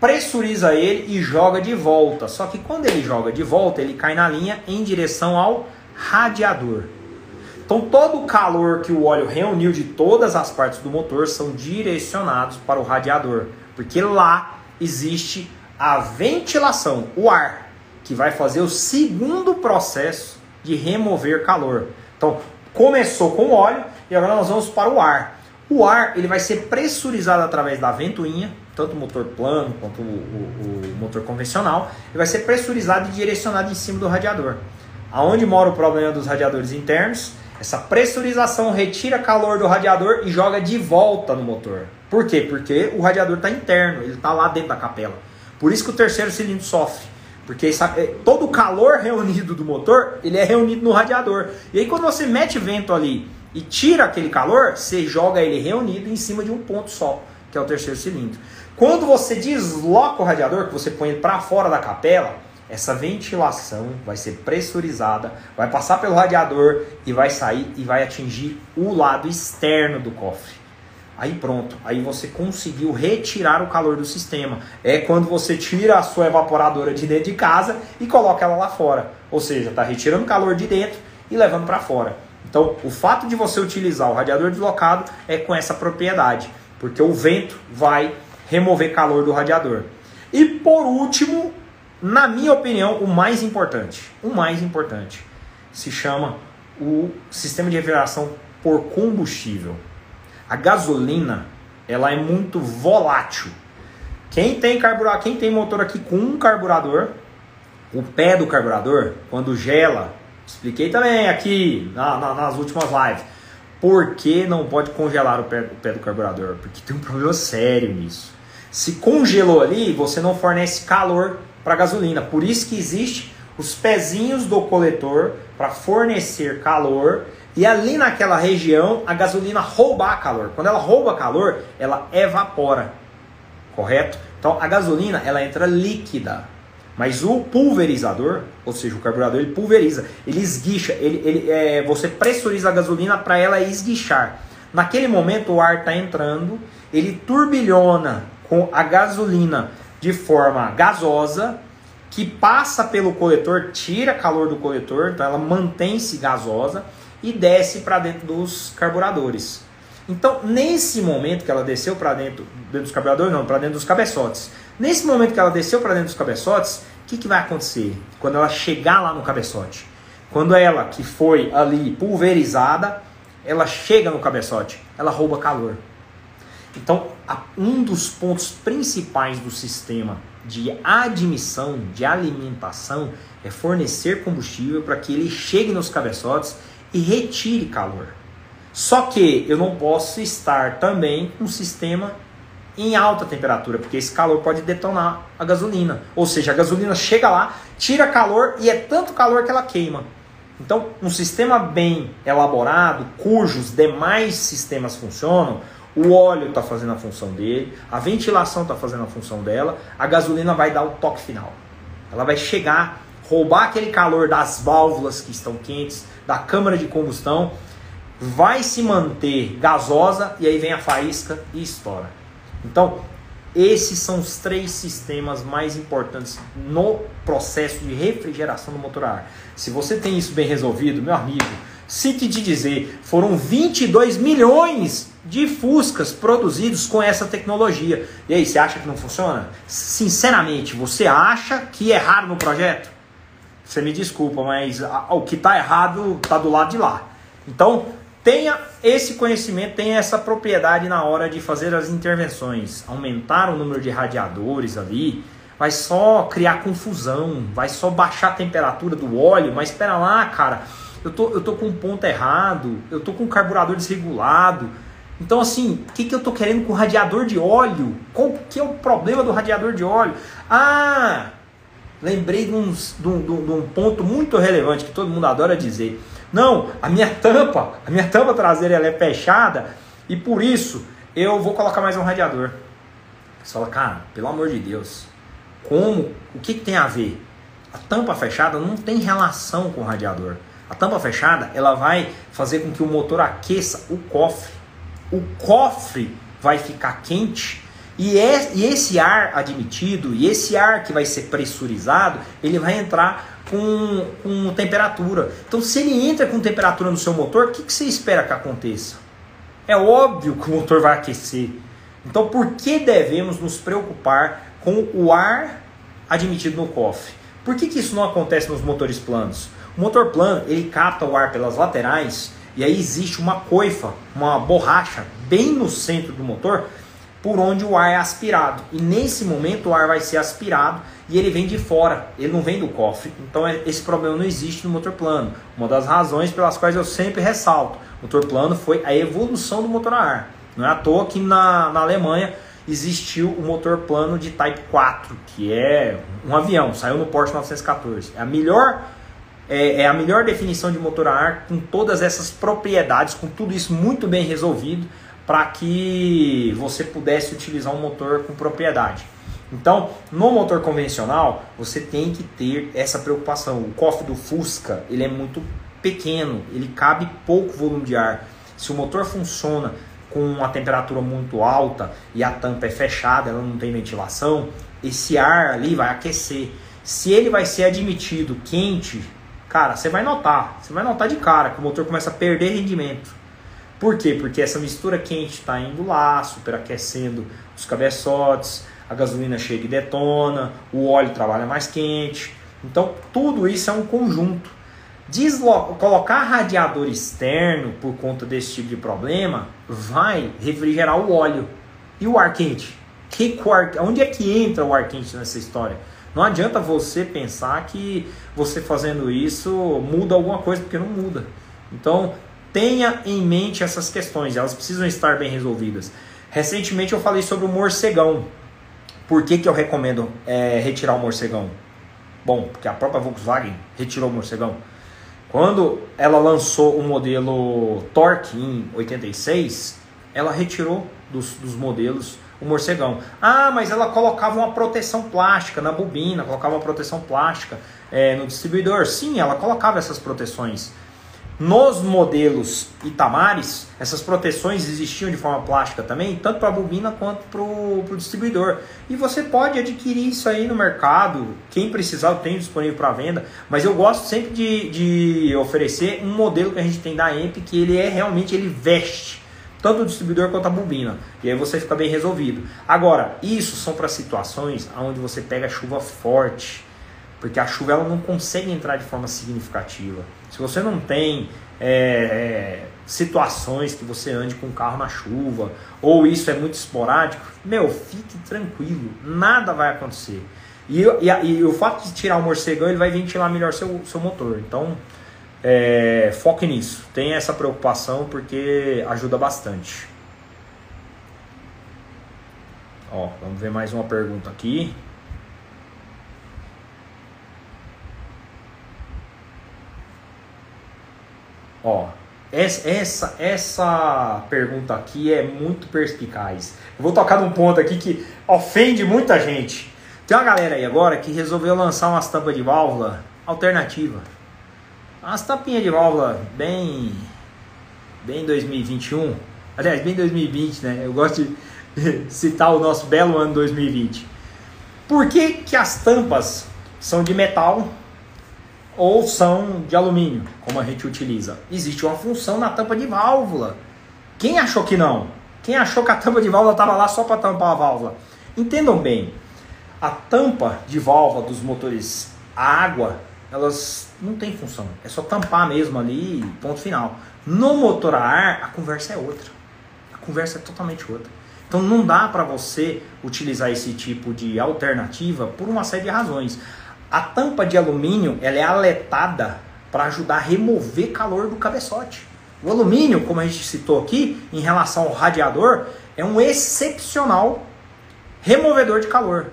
pressuriza ele e joga de volta. Só que quando ele joga de volta, ele cai na linha em direção ao radiador. Então todo o calor que o óleo reuniu de todas as partes do motor são direcionados para o radiador, porque lá existe a ventilação, o ar que vai fazer o segundo processo de remover calor. Então, começou com óleo e agora nós vamos para o ar. O ar ele vai ser pressurizado através da ventoinha, tanto o motor plano quanto o, o, o motor convencional, ele vai ser pressurizado e direcionado em cima do radiador. Aonde mora o problema dos radiadores internos? Essa pressurização retira calor do radiador e joga de volta no motor. Por quê? Porque o radiador está interno, ele está lá dentro da capela. Por isso que o terceiro cilindro sofre. Porque é, todo o calor reunido do motor, ele é reunido no radiador. E aí quando você mete vento ali e tira aquele calor, você joga ele reunido em cima de um ponto só, que é o terceiro cilindro. Quando você desloca o radiador, que você põe ele para fora da capela, essa ventilação vai ser pressurizada, vai passar pelo radiador e vai sair e vai atingir o lado externo do cofre. Aí pronto, aí você conseguiu retirar o calor do sistema. É quando você tira a sua evaporadora de dentro de casa e coloca ela lá fora. Ou seja, está retirando calor de dentro e levando para fora. Então, o fato de você utilizar o radiador deslocado é com essa propriedade. porque o vento vai remover calor do radiador. E por último, na minha opinião, o mais importante, o mais importante, se chama o sistema de refrigeração por combustível. A gasolina, ela é muito volátil. Quem tem carburador, quem tem motor aqui com um carburador, o pé do carburador, quando gela, expliquei também aqui na, na, nas últimas lives, por que não pode congelar o pé, o pé do carburador? Porque tem um problema sério nisso. Se congelou ali, você não fornece calor para a gasolina. Por isso que existe os pezinhos do coletor para fornecer calor e ali naquela região a gasolina roubar calor. Quando ela rouba calor, ela evapora, correto? Então a gasolina ela entra líquida, mas o pulverizador, ou seja, o carburador ele pulveriza, ele esguicha, ele, ele é, você pressuriza a gasolina para ela esguichar. Naquele momento o ar está entrando, ele turbilhona com a gasolina de forma gasosa que passa pelo coletor, tira calor do coletor, então ela mantém-se gasosa e desce para dentro dos carburadores. Então, nesse momento que ela desceu para dentro, dentro dos carburadores, não, para dentro dos cabeçotes. Nesse momento que ela desceu para dentro dos cabeçotes, o que, que vai acontecer quando ela chegar lá no cabeçote? Quando ela, que foi ali pulverizada, ela chega no cabeçote, ela rouba calor. Então, um dos pontos principais do sistema de admissão, de alimentação, é fornecer combustível para que ele chegue nos cabeçotes e retire calor. Só que eu não posso estar também com um sistema em alta temperatura, porque esse calor pode detonar a gasolina. Ou seja, a gasolina chega lá, tira calor e é tanto calor que ela queima. Então, um sistema bem elaborado, cujos demais sistemas funcionam, o óleo está fazendo a função dele, a ventilação está fazendo a função dela, a gasolina vai dar o toque final. Ela vai chegar, roubar aquele calor das válvulas que estão quentes, da câmara de combustão, vai se manter gasosa e aí vem a faísca e estoura. Então, esses são os três sistemas mais importantes no processo de refrigeração do motor a ar. Se você tem isso bem resolvido, meu amigo, sinto te dizer, foram 22 milhões de Fuscas produzidos com essa tecnologia. E aí, você acha que não funciona? Sinceramente, você acha que é errado no projeto? Você me desculpa, mas o que está errado está do lado de lá. Então, tenha esse conhecimento, tenha essa propriedade na hora de fazer as intervenções. Aumentar o número de radiadores ali vai só criar confusão, vai só baixar a temperatura do óleo, mas espera lá, cara, eu tô, eu tô com um ponto errado, eu tô com um carburador desregulado, então, assim, o que, que eu estou querendo com o radiador de óleo? Qual que é o problema do radiador de óleo? Ah, lembrei de, uns, de, um, de um ponto muito relevante que todo mundo adora dizer. Não, a minha tampa, a minha tampa traseira ela é fechada e por isso eu vou colocar mais um radiador. Você fala, cara, pelo amor de Deus, como? O que, que tem a ver? A tampa fechada não tem relação com o radiador. A tampa fechada ela vai fazer com que o motor aqueça o cofre o cofre vai ficar quente e, é, e esse ar admitido e esse ar que vai ser pressurizado, ele vai entrar com, com temperatura. Então, se ele entra com temperatura no seu motor, o que, que você espera que aconteça? É óbvio que o motor vai aquecer. Então, por que devemos nos preocupar com o ar admitido no cofre? Por que, que isso não acontece nos motores planos? O motor plano ele capta o ar pelas laterais e aí existe uma coifa, uma borracha bem no centro do motor, por onde o ar é aspirado. E nesse momento o ar vai ser aspirado e ele vem de fora, ele não vem do cofre. Então é, esse problema não existe no motor plano. Uma das razões pelas quais eu sempre ressalto, o motor plano foi a evolução do motor a ar. Não é à toa que na, na Alemanha existiu o motor plano de Type 4, que é um avião, saiu no Porsche 914. É a melhor é, é, a melhor definição de motor a ar com todas essas propriedades, com tudo isso muito bem resolvido para que você pudesse utilizar um motor com propriedade. Então, no motor convencional, você tem que ter essa preocupação. O cofre do Fusca, ele é muito pequeno, ele cabe pouco volume de ar. Se o motor funciona com uma temperatura muito alta e a tampa é fechada, ela não tem ventilação, esse ar ali vai aquecer. Se ele vai ser admitido quente, cara, você vai notar, você vai notar de cara que o motor começa a perder rendimento. Por quê? Porque essa mistura quente está indo lá, superaquecendo os cabeçotes, a gasolina chega e detona, o óleo trabalha mais quente. Então, tudo isso é um conjunto. Deslo colocar radiador externo por conta desse tipo de problema vai refrigerar o óleo. E o ar quente? Que, onde é que entra o ar quente nessa história? Não adianta você pensar que você fazendo isso muda alguma coisa, porque não muda. Então, tenha em mente essas questões, elas precisam estar bem resolvidas. Recentemente eu falei sobre o morcegão. Por que, que eu recomendo é, retirar o morcegão? Bom, porque a própria Volkswagen retirou o morcegão. Quando ela lançou o modelo Torque em 86, ela retirou dos, dos modelos o morcegão. Ah, mas ela colocava uma proteção plástica na bobina, colocava uma proteção plástica é, no distribuidor. Sim, ela colocava essas proteções. Nos modelos Itamares, essas proteções existiam de forma plástica também, tanto para a bobina quanto para o distribuidor. E você pode adquirir isso aí no mercado, quem precisar eu tenho disponível para venda, mas eu gosto sempre de, de oferecer um modelo que a gente tem da EMP que ele é realmente, ele veste tanto o distribuidor quanto a bobina. E aí você fica bem resolvido. Agora, isso são para situações onde você pega chuva forte, porque a chuva ela não consegue entrar de forma significativa. Se você não tem é, é, situações que você ande com o carro na chuva, ou isso é muito esporádico, meu, fique tranquilo, nada vai acontecer. E, e, e o fato de tirar o morcegão, ele vai ventilar melhor seu, seu motor. Então, é, foque nisso, tenha essa preocupação porque ajuda bastante. Ó, vamos ver mais uma pergunta aqui. Ó, essa, essa, pergunta aqui é muito perspicaz. Eu vou tocar num ponto aqui que ofende muita gente. Tem uma galera aí agora que resolveu lançar umas tampas de válvula alternativa. Umas tampinhas de válvula bem. bem 2021. Aliás, bem 2020, né? Eu gosto de <laughs> citar o nosso belo ano 2020. Por que, que as tampas são de metal ou são de alumínio, como a gente utiliza. Existe uma função na tampa de válvula. Quem achou que não? Quem achou que a tampa de válvula estava lá só para tampar a válvula? Entendam bem, a tampa de válvula dos motores a água, elas não tem função. É só tampar mesmo ali, ponto final. No motor a ar, a conversa é outra. A conversa é totalmente outra. Então não dá para você utilizar esse tipo de alternativa por uma série de razões. A tampa de alumínio ela é aletada para ajudar a remover calor do cabeçote. O alumínio, como a gente citou aqui, em relação ao radiador, é um excepcional removedor de calor.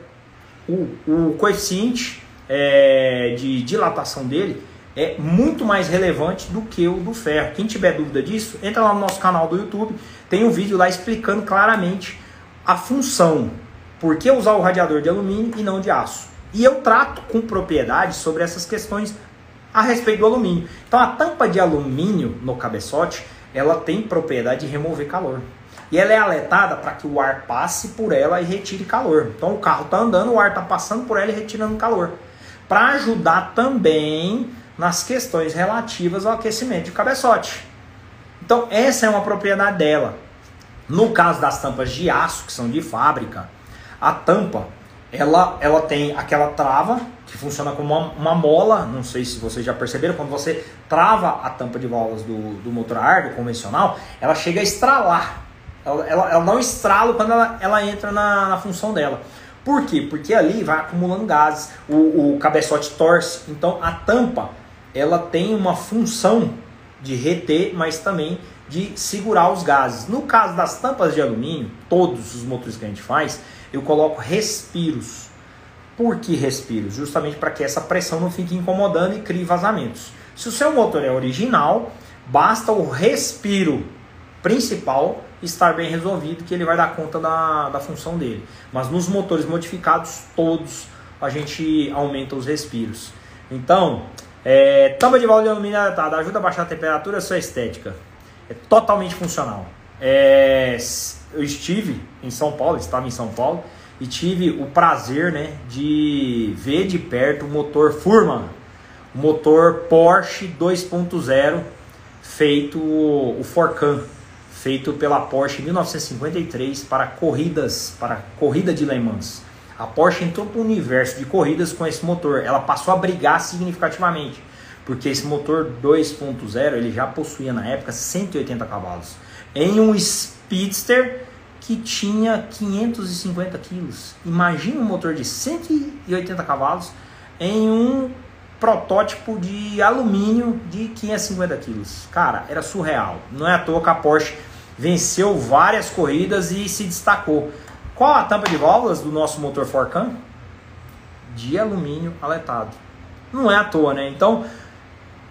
O, o coeficiente é, de dilatação dele é muito mais relevante do que o do ferro. Quem tiver dúvida disso, entra lá no nosso canal do YouTube, tem um vídeo lá explicando claramente a função. Por que usar o radiador de alumínio e não de aço? E eu trato com propriedade sobre essas questões a respeito do alumínio. Então a tampa de alumínio no cabeçote, ela tem propriedade de remover calor. E ela é aletada para que o ar passe por ela e retire calor. Então o carro está andando, o ar está passando por ela e retirando calor. Para ajudar também nas questões relativas ao aquecimento de cabeçote. Então essa é uma propriedade dela. No caso das tampas de aço, que são de fábrica, a tampa ela, ela tem aquela trava que funciona como uma, uma, mola. Não sei se vocês já perceberam, quando você trava a tampa de válvulas do, do motor a ar, do convencional, ela chega a estralar. Ela, ela, ela não estrala quando ela, ela entra na, na, função dela. Por quê? Porque ali vai acumulando gases, o, o cabeçote torce. Então a tampa ela tem uma função de reter, mas também de segurar os gases. No caso das tampas de alumínio, todos os motores que a gente faz, eu coloco respiros. Por que respiros? Justamente para que essa pressão não fique incomodando e crie vazamentos. Se o seu motor é original, basta o respiro principal estar bem resolvido, que ele vai dar conta da, da função dele. Mas nos motores modificados, todos, a gente aumenta os respiros. Então, é, tampa de válvula de alumínio ajuda a baixar a temperatura, sua estética. É totalmente funcional. É, eu estive em São Paulo, estava em São Paulo, e tive o prazer né, de ver de perto o motor Furman, o motor Porsche 2.0 feito o Forcan. feito pela Porsche em 1953 para corridas, para corrida de Le Mans. A Porsche entrou para o universo de corridas com esse motor. Ela passou a brigar significativamente, porque esse motor 2.0 ele já possuía na época 180 cavalos em um Speedster que tinha 550 quilos. Imagina um motor de 180 cavalos em um protótipo de alumínio de 550 quilos. Cara, era surreal. Não é à toa que a Porsche venceu várias corridas e se destacou. Qual a tampa de válvulas do nosso motor Forcan? De alumínio aletado. Não é à toa, né? Então,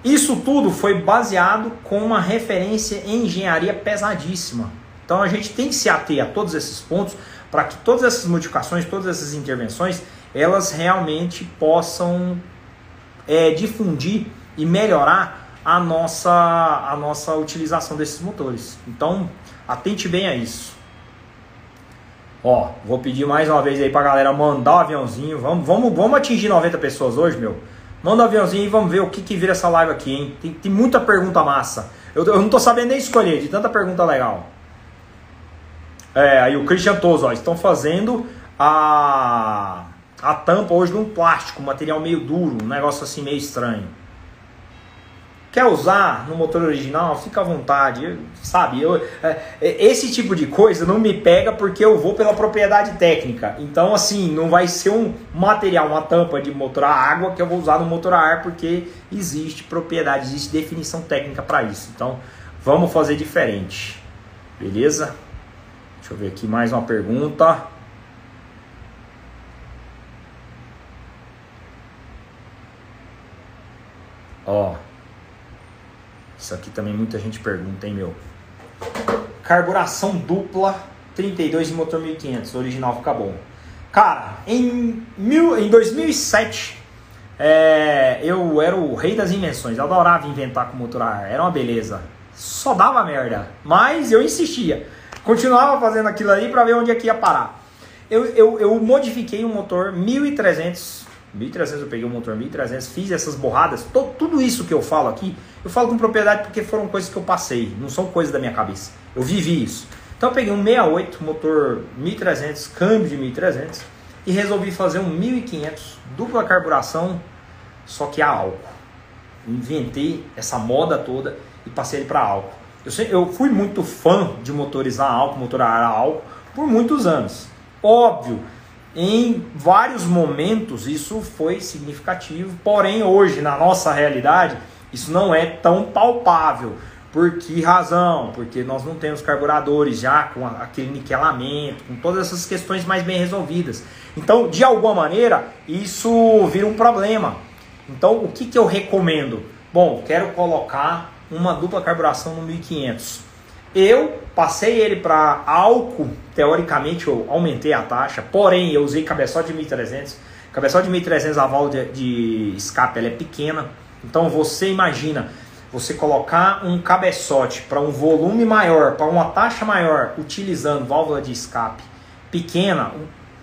isso tudo foi baseado com uma referência em engenharia pesadíssima. Então, a gente tem que se ater a todos esses pontos para que todas essas modificações, todas essas intervenções, elas realmente possam é, difundir e melhorar a nossa, a nossa utilização desses motores. Então, atente bem a isso. Ó, vou pedir mais uma vez aí pra galera mandar o aviãozinho. Vamos, vamos, vamos atingir 90 pessoas hoje, meu. Manda o aviãozinho e vamos ver o que, que vira essa live aqui, hein? Tem, tem muita pergunta massa. Eu, eu não tô sabendo nem escolher, de tanta pergunta legal. É, aí o Christian Toso, ó, estão fazendo a, a tampa hoje num plástico, material meio duro, um negócio assim meio estranho. Quer usar no motor original? Fica à vontade, sabe? Eu, é, é, esse tipo de coisa não me pega porque eu vou pela propriedade técnica. Então, assim, não vai ser um material, uma tampa de motor a água que eu vou usar no motor a ar porque existe propriedade, existe definição técnica para isso. Então, vamos fazer diferente. Beleza? Deixa eu ver aqui mais uma pergunta. Ó. Isso aqui também muita gente pergunta, hein, meu? Carburação dupla 32 de motor 1500, original fica bom. Cara, em, mil, em 2007, é, eu era o rei das invenções. Eu adorava inventar com motor a ar, era uma beleza. Só dava merda, mas eu insistia. Continuava fazendo aquilo ali para ver onde é que ia parar. Eu, eu, eu modifiquei um motor 1300 1300 eu peguei o motor 1300, fiz essas borradas, to, tudo isso que eu falo aqui, eu falo com propriedade porque foram coisas que eu passei, não são coisas da minha cabeça. Eu vivi isso. Então eu peguei um 68, motor 1300, câmbio de 1300 e resolvi fazer um 1500, dupla carburação, só que a álcool. Inventei essa moda toda e passei ele para álcool. Eu, sei, eu fui muito fã de motores a álcool, motor a ar a álcool, por muitos anos. Óbvio em vários momentos isso foi significativo, porém hoje na nossa realidade isso não é tão palpável. Por que razão? Porque nós não temos carburadores já com aquele niquelamento, com todas essas questões mais bem resolvidas. Então, de alguma maneira, isso vira um problema. Então, o que, que eu recomendo? Bom, quero colocar uma dupla carburação no 1500. Eu passei ele para álcool, teoricamente eu aumentei a taxa, porém eu usei cabeçote de 1300. Cabeçote de 1300 a válvula de, de escape ela é pequena, então você imagina você colocar um cabeçote para um volume maior, para uma taxa maior, utilizando válvula de escape pequena,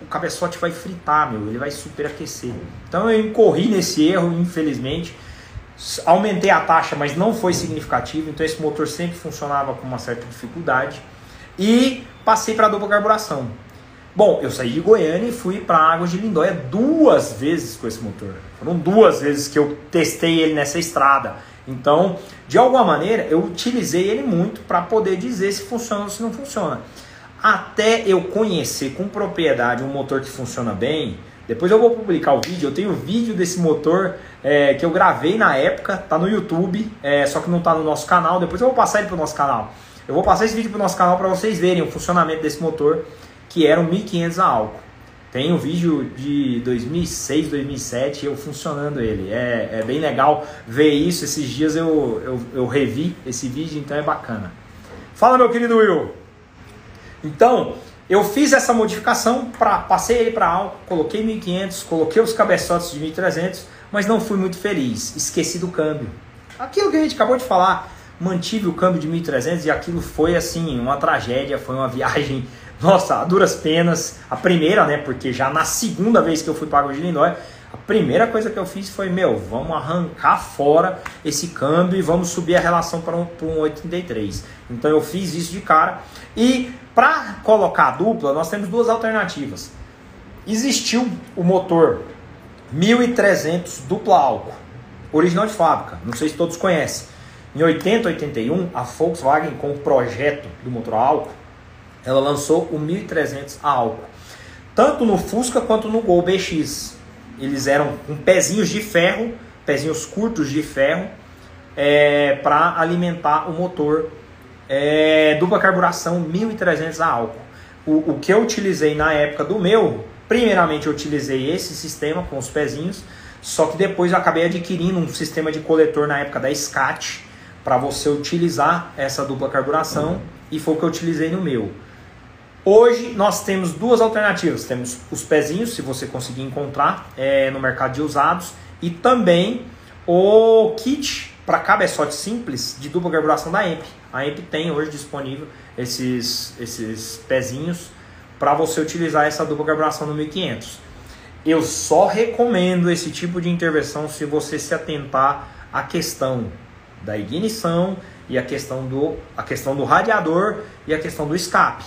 o cabeçote vai fritar, meu, ele vai superaquecer. Então eu incorri nesse erro, infelizmente. Aumentei a taxa, mas não foi significativo, então esse motor sempre funcionava com uma certa dificuldade. E passei para a dupla carburação. Bom, eu saí de Goiânia e fui para Águas de Lindóia duas vezes com esse motor. Foram duas vezes que eu testei ele nessa estrada. Então, de alguma maneira, eu utilizei ele muito para poder dizer se funciona ou se não funciona. Até eu conhecer com propriedade um motor que funciona bem, depois eu vou publicar o vídeo. Eu tenho vídeo desse motor é, que eu gravei na época, tá no YouTube, é, só que não tá no nosso canal. Depois eu vou passar ele pro nosso canal. Eu vou passar esse vídeo pro nosso canal para vocês verem o funcionamento desse motor, que era um 1500 a álcool. Tem um vídeo de 2006, 2007, eu funcionando ele. É, é bem legal ver isso. Esses dias eu, eu, eu revi esse vídeo, então é bacana. Fala, meu querido Will. Então, eu fiz essa modificação, pra, passei ele para álcool, coloquei 1500, coloquei os cabeçotes de 1300, mas não fui muito feliz, esqueci do câmbio. Aquilo que a gente acabou de falar, mantive o câmbio de 1300 e aquilo foi assim, uma tragédia, foi uma <laughs> viagem Nossa, a duras penas, a primeira, né? Porque já na segunda vez que eu fui para de Lindóia, a primeira coisa que eu fiz foi, meu, vamos arrancar fora esse câmbio e vamos subir a relação para um, para um 83. Então eu fiz isso de cara. E para colocar a dupla, nós temos duas alternativas. Existiu o motor 1300 dupla álcool, original de fábrica, não sei se todos conhecem. Em 80, 81, a Volkswagen com o projeto do motor álcool, ela lançou o 1300 a álcool. Tanto no Fusca quanto no Gol BX. Eles eram com pezinhos de ferro, pezinhos curtos de ferro, é, para alimentar o motor é, dupla carburação 1300 a álcool. O, o que eu utilizei na época do meu, primeiramente eu utilizei esse sistema com os pezinhos, só que depois eu acabei adquirindo um sistema de coletor na época da SCAT para você utilizar essa dupla carburação uhum. e foi o que eu utilizei no meu. Hoje nós temos duas alternativas. Temos os pezinhos, se você conseguir encontrar é, no mercado de usados, e também o kit para cabeçote simples de dupla carburação da EMP. A EMP tem hoje disponível esses, esses pezinhos para você utilizar essa dupla carburação no 1500. Eu só recomendo esse tipo de intervenção se você se atentar à questão da ignição e a questão do, a questão do radiador e a questão do escape.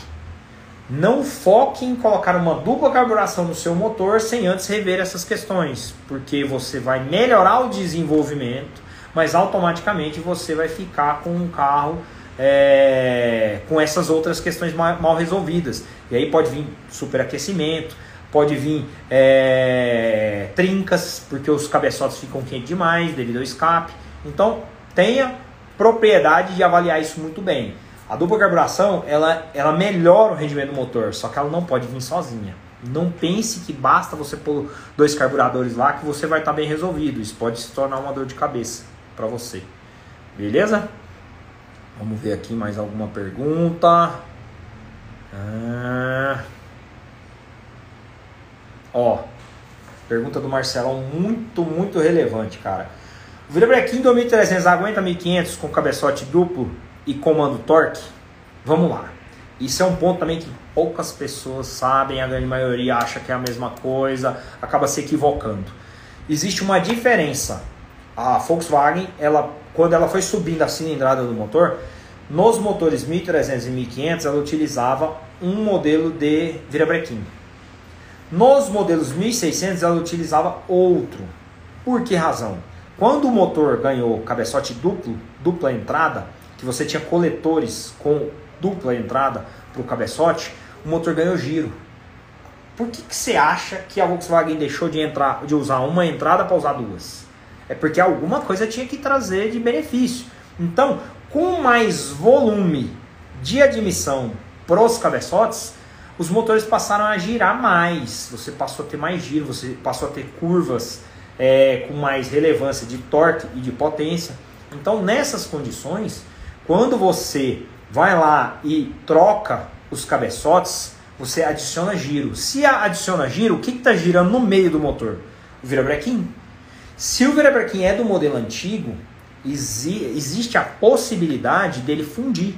Não foque em colocar uma dupla carburação no seu motor sem antes rever essas questões, porque você vai melhorar o desenvolvimento, mas automaticamente você vai ficar com um carro é, com essas outras questões mal, mal, resolvidas. E aí pode vir superaquecimento, pode vir é, trincas, porque os cabeçotes ficam quentes demais devido ao escape. Então tenha propriedade de avaliar isso muito bem. A dupla carburação, ela, ela melhora o rendimento do motor, só que ela não pode vir sozinha. Não pense que basta você pôr dois carburadores lá que você vai estar bem resolvido. Isso pode se tornar uma dor de cabeça para você. Beleza? Vamos ver aqui mais alguma pergunta. Ah. Ó, pergunta do Marcelão muito, muito relevante, cara. O virabrequim 2300 aguenta 1500 com cabeçote duplo e comando torque? Vamos lá. Isso é um ponto também que poucas pessoas sabem, a grande maioria acha que é a mesma coisa, acaba se equivocando. Existe uma diferença. A Volkswagen, ela, quando ela foi subindo a cilindrada do motor, nos motores 1300 e 1500 ela utilizava um modelo de virabrequim. Nos modelos 1600 ela utilizava outro. Por que razão? Quando o motor ganhou cabeçote duplo, dupla entrada, que você tinha coletores com dupla entrada para o cabeçote, o motor ganhou giro. Por que, que você acha que a Volkswagen deixou de, entrar, de usar uma entrada para usar duas? É porque alguma coisa tinha que trazer de benefício. Então, com mais volume de admissão para os cabeçotes, os motores passaram a girar mais. Você passou a ter mais giro, você passou a ter curvas é, com mais relevância de torque e de potência. Então, nessas condições, quando você vai lá e troca os cabeçotes, você adiciona giro. Se adiciona giro, o que está girando no meio do motor? O virabrequim. Se o virabrequim é do modelo antigo, exi existe a possibilidade dele fundir.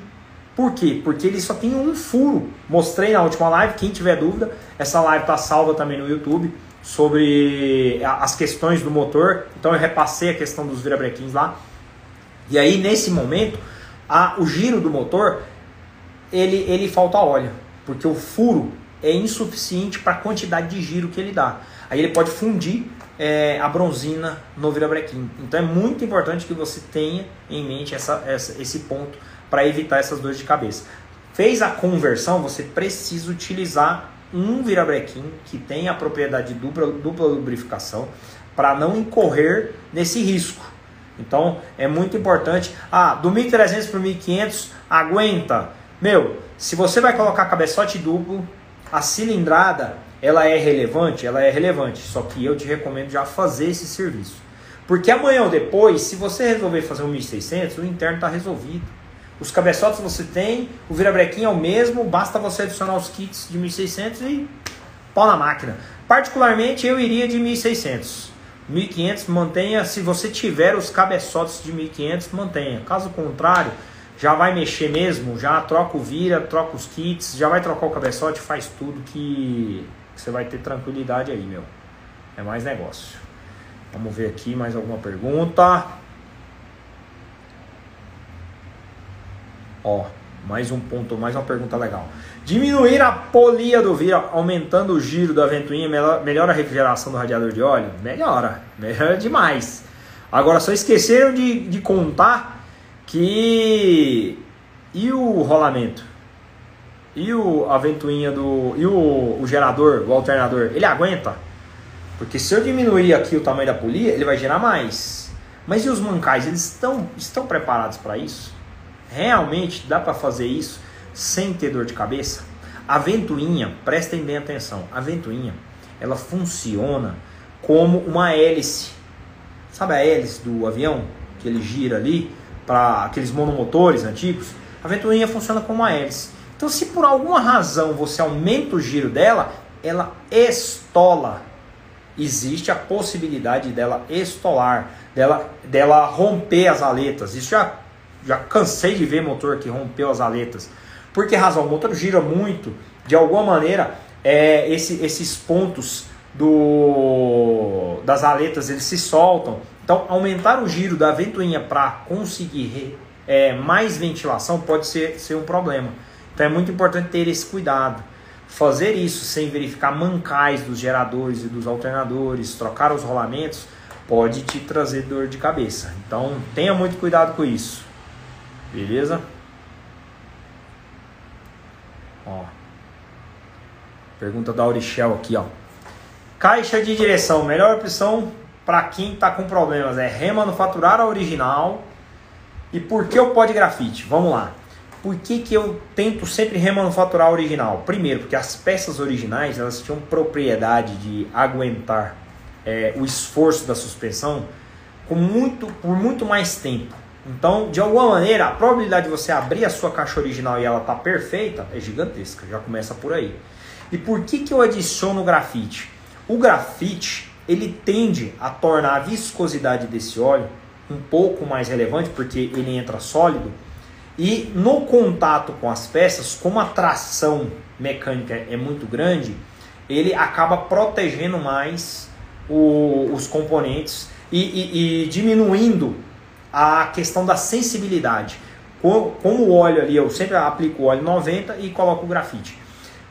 Por quê? Porque ele só tem um furo. Mostrei na última live, quem tiver dúvida, essa live está salva também no YouTube sobre as questões do motor. Então eu repassei a questão dos virabrequins lá. E aí nesse momento a, o giro do motor, ele, ele falta óleo, porque o furo é insuficiente para a quantidade de giro que ele dá. Aí ele pode fundir é, a bronzina no virabrequim. Então é muito importante que você tenha em mente essa, essa esse ponto para evitar essas dores de cabeça. Fez a conversão, você precisa utilizar um virabrequim que tem a propriedade de dupla, dupla lubrificação para não incorrer nesse risco. Então é muito importante. Ah, do 1300 para o 1500 aguenta. Meu, se você vai colocar cabeçote duplo, a cilindrada ela é relevante? Ela é relevante. Só que eu te recomendo já fazer esse serviço. Porque amanhã ou depois, se você resolver fazer um 1600, o interno está resolvido. Os cabeçotes você tem, o virabrequim é o mesmo, basta você adicionar os kits de 1600 e pau na máquina. Particularmente eu iria de 1600. 1500 mantenha, se você tiver os cabeçotes de 1500, mantenha. Caso contrário, já vai mexer mesmo, já troca o vira, troca os kits, já vai trocar o cabeçote, faz tudo que você vai ter tranquilidade aí, meu. É mais negócio. Vamos ver aqui mais alguma pergunta. Ó, mais um ponto, mais uma pergunta legal. Diminuir a polia do vira, aumentando o giro da ventoinha, melhora a refrigeração do radiador de óleo? Melhora, melhora demais. Agora só esqueceram de, de contar que. E o rolamento? E o, a ventoinha do. E o, o gerador, o alternador, ele aguenta? Porque se eu diminuir aqui o tamanho da polia, ele vai gerar mais. Mas e os mancais, eles estão, estão preparados para isso? Realmente dá para fazer isso sem ter dor de cabeça? A ventoinha, prestem bem atenção, a ventoinha, ela funciona como uma hélice. Sabe a hélice do avião que ele gira ali para aqueles monomotores antigos? A ventoinha funciona como uma hélice. Então, se por alguma razão você aumenta o giro dela, ela estola. Existe a possibilidade dela estolar, dela, dela romper as aletas. Isso já, já cansei de ver motor que rompeu as aletas. Por que razão? O motor gira muito, de alguma maneira, é, esse, esses pontos do, das aletas eles se soltam. Então, aumentar o giro da ventoinha para conseguir é, mais ventilação pode ser, ser um problema. Então é muito importante ter esse cuidado. Fazer isso sem verificar mancais dos geradores e dos alternadores, trocar os rolamentos, pode te trazer dor de cabeça. Então tenha muito cuidado com isso. Beleza? Ó. Pergunta da Aurichel aqui, ó. Caixa de direção, melhor opção para quem está com problemas é remanufaturar a original. E por que o pó de grafite? Vamos lá. Por que, que eu tento sempre remanufaturar a original? Primeiro, porque as peças originais elas tinham propriedade de aguentar é, o esforço da suspensão com muito, por muito mais tempo. Então, de alguma maneira, a probabilidade de você abrir a sua caixa original e ela tá perfeita é gigantesca. Já começa por aí. E por que, que eu adiciono grafite? O grafite ele tende a tornar a viscosidade desse óleo um pouco mais relevante porque ele entra sólido e no contato com as peças, como a tração mecânica é muito grande, ele acaba protegendo mais o, os componentes e, e, e, diminuindo a questão da sensibilidade. Como, o óleo ali, eu sempre aplico o óleo 90 e coloco o grafite.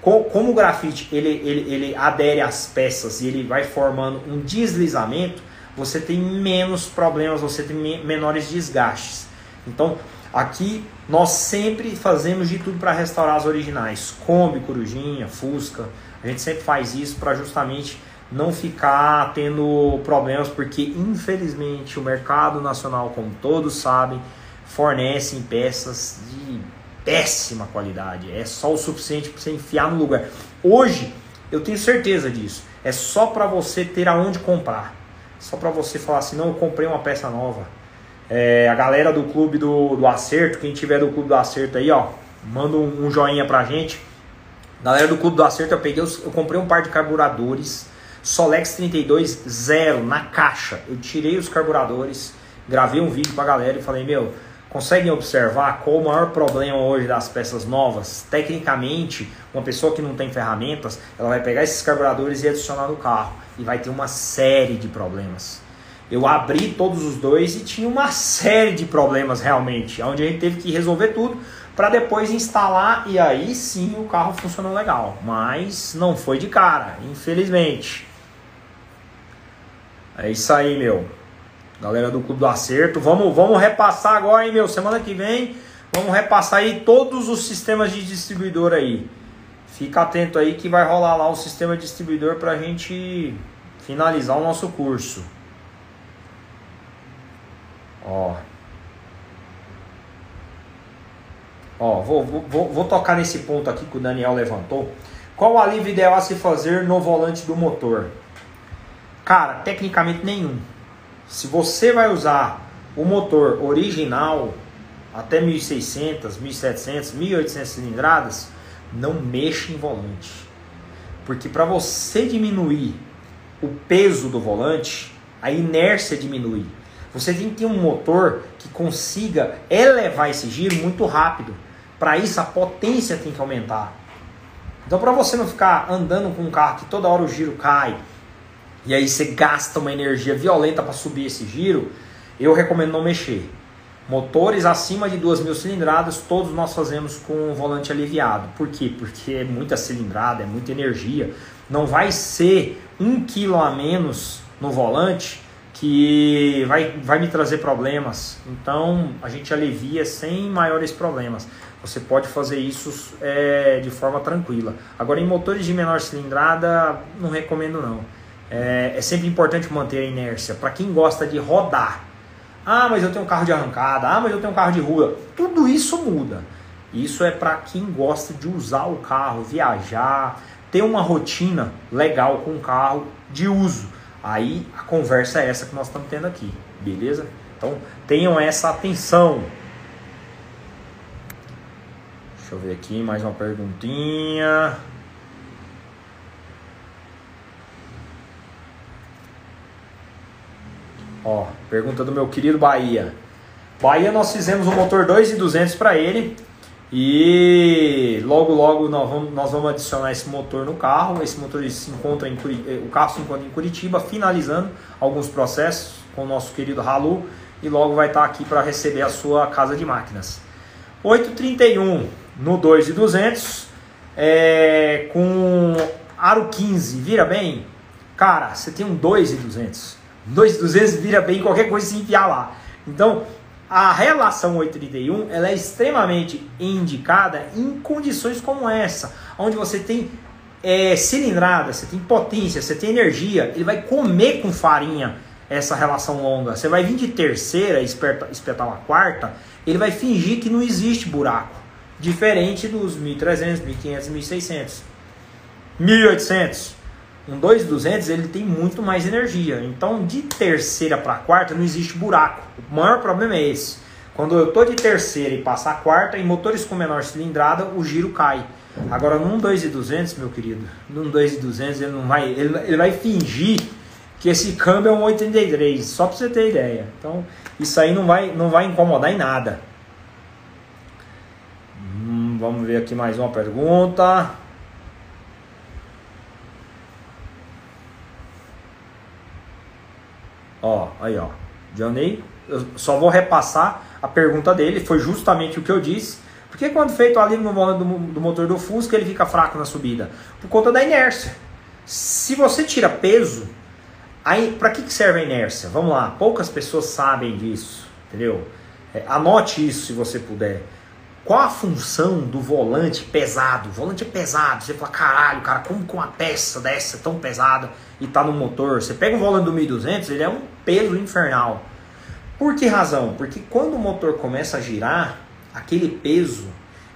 Como, como o grafite ele, ele, ele adere às peças e ele vai formando um deslizamento, você tem menos problemas, você tem menores desgastes. Então, Aqui nós sempre fazemos de tudo para restaurar as originais, Kombi, Corujinha, Fusca. A gente sempre faz isso para justamente não ficar tendo problemas, porque infelizmente o mercado nacional, como todos sabem, fornece peças de péssima qualidade. É só o suficiente para você enfiar no lugar. Hoje eu tenho certeza disso. É só para você ter aonde comprar. Só para você falar assim, não, eu comprei uma peça nova é, a galera do clube do, do acerto, quem tiver do clube do acerto aí, ó, manda um, um joinha pra gente. Galera do clube do acerto, eu peguei, eu comprei um par de carburadores Solex 32 zero na caixa. Eu tirei os carburadores, gravei um vídeo pra galera e falei, meu, conseguem observar qual o maior problema hoje das peças novas? Tecnicamente, uma pessoa que não tem ferramentas, ela vai pegar esses carburadores e adicionar no carro e vai ter uma série de problemas. Eu abri todos os dois e tinha uma série de problemas realmente, onde a gente teve que resolver tudo para depois instalar e aí sim o carro funcionou legal. Mas não foi de cara, infelizmente. É isso aí, meu. Galera do Clube do Acerto, vamos, vamos repassar agora, hein, meu? Semana que vem, vamos repassar aí todos os sistemas de distribuidor aí. Fica atento aí que vai rolar lá o sistema distribuidor para a gente finalizar o nosso curso. Ó. Ó, vou, vou, vou tocar nesse ponto aqui que o Daniel levantou. Qual o alívio ideal a se fazer no volante do motor? Cara, tecnicamente nenhum. Se você vai usar o motor original até 1600, 1700, 1800 cilindradas, não mexa em volante. Porque para você diminuir o peso do volante, a inércia diminui. Você tem que ter um motor que consiga elevar esse giro muito rápido. Para isso, a potência tem que aumentar. Então, para você não ficar andando com um carro que toda hora o giro cai e aí você gasta uma energia violenta para subir esse giro, eu recomendo não mexer. Motores acima de 2.000 cilindradas, todos nós fazemos com volante aliviado. Por quê? Porque é muita cilindrada, é muita energia. Não vai ser um quilo a menos no volante que vai, vai me trazer problemas. Então a gente alivia sem maiores problemas. Você pode fazer isso é, de forma tranquila. Agora em motores de menor cilindrada, não recomendo não. É, é sempre importante manter a inércia. Para quem gosta de rodar, ah, mas eu tenho um carro de arrancada. Ah, mas eu tenho um carro de rua. Tudo isso muda. Isso é para quem gosta de usar o carro, viajar, ter uma rotina legal com o carro de uso. Aí a conversa é essa que nós estamos tendo aqui, beleza? Então tenham essa atenção. Deixa eu ver aqui mais uma perguntinha. Ó, pergunta do meu querido Bahia. Bahia nós fizemos um motor 2.200 para ele e logo logo nós vamos, nós vamos adicionar esse motor no carro. Esse motor se encontra em eh, o carro se encontra em Curitiba, finalizando alguns processos com o nosso querido Halu e logo vai estar aqui para receber a sua casa de máquinas. 831 no 2.200 é, com aro 15, vira bem? Cara, você tem um 2.200 2,200 vira bem qualquer coisa se enfiar lá. Então, a relação 831 ela é extremamente indicada em condições como essa, onde você tem é, cilindrada, você tem potência, você tem energia, ele vai comer com farinha essa relação longa. Você vai vir de terceira, espetar, espetar uma quarta, ele vai fingir que não existe buraco. Diferente dos 1300, 1500, 1600. 1800 um 2,200 ele tem muito mais energia. Então, de terceira para quarta não existe buraco. O maior problema é esse. Quando eu tô de terceira e passo a quarta, em motores com menor cilindrada, o giro cai. Agora, num 2,200, meu querido, num 2,200 ele não vai, ele, ele vai fingir que esse câmbio é um 83, só para você ter ideia. Então, isso aí não vai, não vai incomodar em nada. Hum, vamos ver aqui mais uma pergunta. Ó, aí ó. Johnny, eu só vou repassar a pergunta dele, foi justamente o que eu disse. Porque quando feito ali no volante do, do motor do Fusca, ele fica fraco na subida? Por conta da inércia. Se você tira peso, aí para que, que serve a inércia? Vamos lá, poucas pessoas sabem disso, entendeu? É, anote isso se você puder. Qual a função do volante pesado? O volante é pesado. Você fala, caralho, cara, como com uma peça dessa tão pesada e tá no motor? Você pega o volante do 1200, ele é um peso infernal. Por que razão? Porque quando o motor começa a girar, aquele peso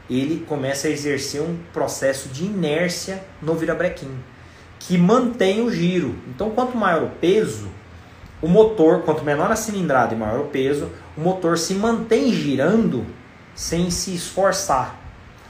ele começa a exercer um processo de inércia no virabrequim, que mantém o giro. Então, quanto maior o peso, o motor, quanto menor a cilindrada e maior o peso, o motor se mantém girando sem se esforçar.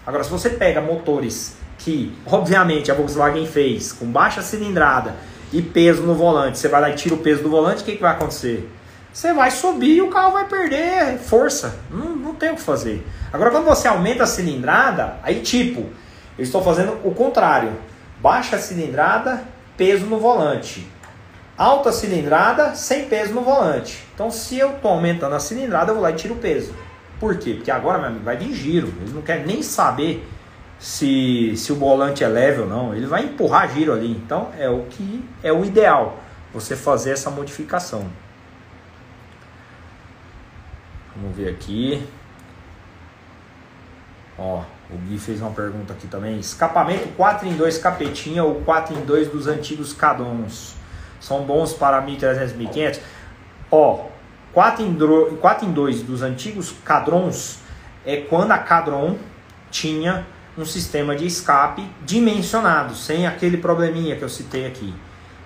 Agora, se você pega motores que, obviamente, a Volkswagen fez com baixa cilindrada e peso no volante, você vai lá e tira o peso do volante, o que, que vai acontecer? Você vai subir e o carro vai perder força. Não, não tem o que fazer. Agora, quando você aumenta a cilindrada, aí tipo, eu estou fazendo o contrário. Baixa cilindrada, peso no volante. Alta cilindrada, sem peso no volante. Então, se eu estou aumentando a cilindrada, eu vou lá e tiro o peso. Por quê? Porque agora, meu amigo, vai vir giro. Ele não quer nem saber se, se o volante é leve ou não. Ele vai empurrar giro ali. Então, é o que é o ideal. Você fazer essa modificação. Vamos ver aqui. Ó, o Gui fez uma pergunta aqui também. Escapamento 4 em 2 capetinha ou 4 em 2 dos antigos Cadons. São bons para 1300, 1500? Ó, 4 em, 4 em 2 dos antigos Cadrons é quando a Cadron tinha um sistema de escape dimensionado, sem aquele probleminha que eu citei aqui.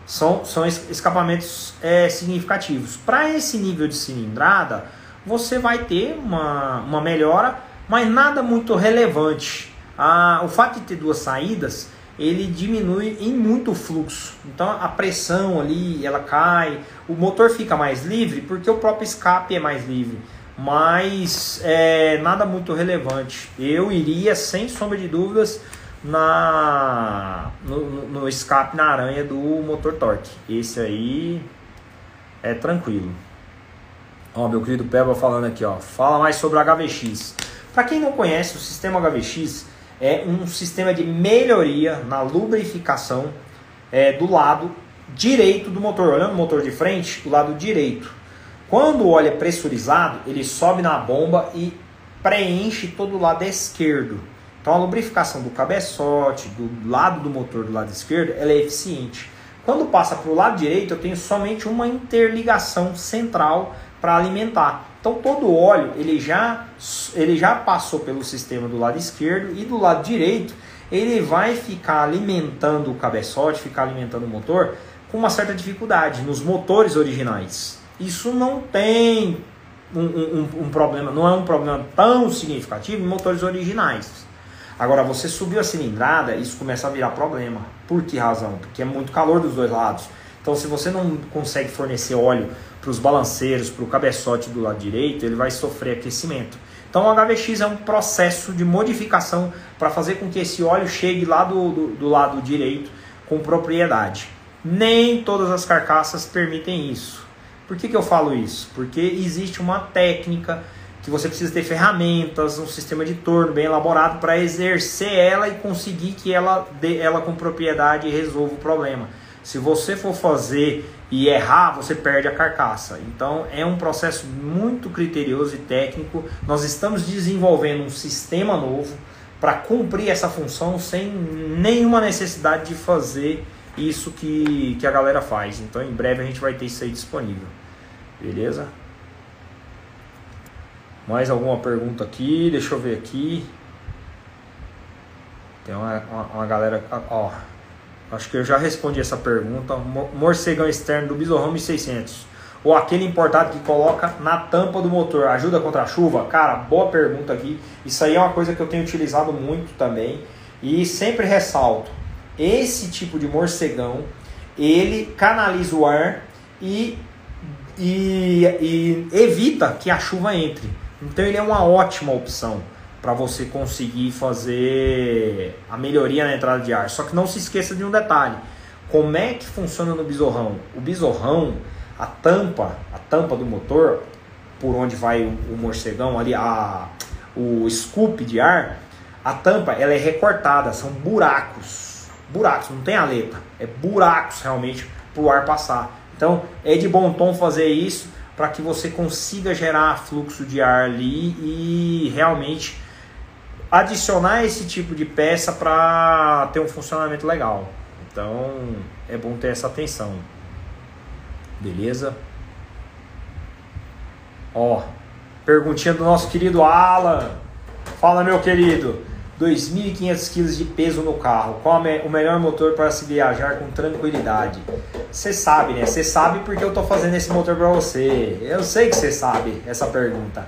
São, são escapamentos é, significativos. Para esse nível de cilindrada, você vai ter uma, uma melhora, mas nada muito relevante. Ah, o fato de ter duas saídas ele diminui em muito o fluxo. Então a pressão ali, ela cai, o motor fica mais livre porque o próprio escape é mais livre. Mas é, nada muito relevante. Eu iria, sem sombra de dúvidas, na no, no escape na aranha do motor torque. Esse aí é tranquilo. Ó, meu querido Peba falando aqui, ó. Fala mais sobre HVX. Para quem não conhece, o sistema HVX é um sistema de melhoria na lubrificação é, do lado direito do motor. Olhando o motor de frente, o lado direito. Quando o óleo é pressurizado, ele sobe na bomba e preenche todo o lado esquerdo. Então a lubrificação do cabeçote, do lado do motor do lado esquerdo, ela é eficiente. Quando passa para o lado direito, eu tenho somente uma interligação central para alimentar. Então todo o óleo ele já, ele já passou pelo sistema do lado esquerdo e do lado direito ele vai ficar alimentando o cabeçote, ficar alimentando o motor com uma certa dificuldade nos motores originais. Isso não tem um, um, um problema, não é um problema tão significativo em motores originais. Agora, você subiu a cilindrada, isso começa a virar problema. Por que razão? Porque é muito calor dos dois lados. Então, se você não consegue fornecer óleo para os balanceiros, para o cabeçote do lado direito, ele vai sofrer aquecimento. Então o HVX é um processo de modificação para fazer com que esse óleo chegue lá do, do, do, lado direito com propriedade. Nem todas as carcaças permitem isso. Por que, que eu falo isso? Porque existe uma técnica que você precisa ter ferramentas, um sistema de torno bem elaborado para exercer ela e conseguir que ela dê ela com propriedade e resolva o problema. Se você for fazer e errar, você perde a carcaça. Então é um processo muito criterioso e técnico. Nós estamos desenvolvendo um sistema novo para cumprir essa função sem nenhuma necessidade de fazer isso que, que a galera faz. Então em breve a gente vai ter isso aí disponível. Beleza? Mais alguma pergunta aqui? Deixa eu ver aqui. Tem uma, uma, uma galera. Ó, Acho que eu já respondi essa pergunta. Morcegão externo do Bizorrão 1600. Ou aquele importado que coloca na tampa do motor. Ajuda contra a chuva? Cara, boa pergunta aqui. Isso aí é uma coisa que eu tenho utilizado muito também. E sempre ressalto. Esse tipo de morcegão, ele canaliza o ar e, e, e evita que a chuva entre. Então ele é uma ótima opção para você conseguir fazer a melhoria na entrada de ar. Só que não se esqueça de um detalhe. Como é que funciona no besorrão? O besorrão, a tampa, a tampa do motor, por onde vai o, o morcegão ali, a, o scoop de ar, a tampa ela é recortada, são buracos. Buracos, não tem aleta, é buracos realmente para o ar passar. Então é de bom tom fazer isso para que você consiga gerar fluxo de ar ali e realmente adicionar esse tipo de peça para ter um funcionamento legal. Então é bom ter essa atenção. Beleza? Ó, perguntinha do nosso querido Alan. Fala, meu querido. 2.500 kg de peso no carro. Qual é o melhor motor para se viajar com tranquilidade? Você sabe, né? Você sabe porque eu tô fazendo esse motor para você. Eu sei que você sabe essa pergunta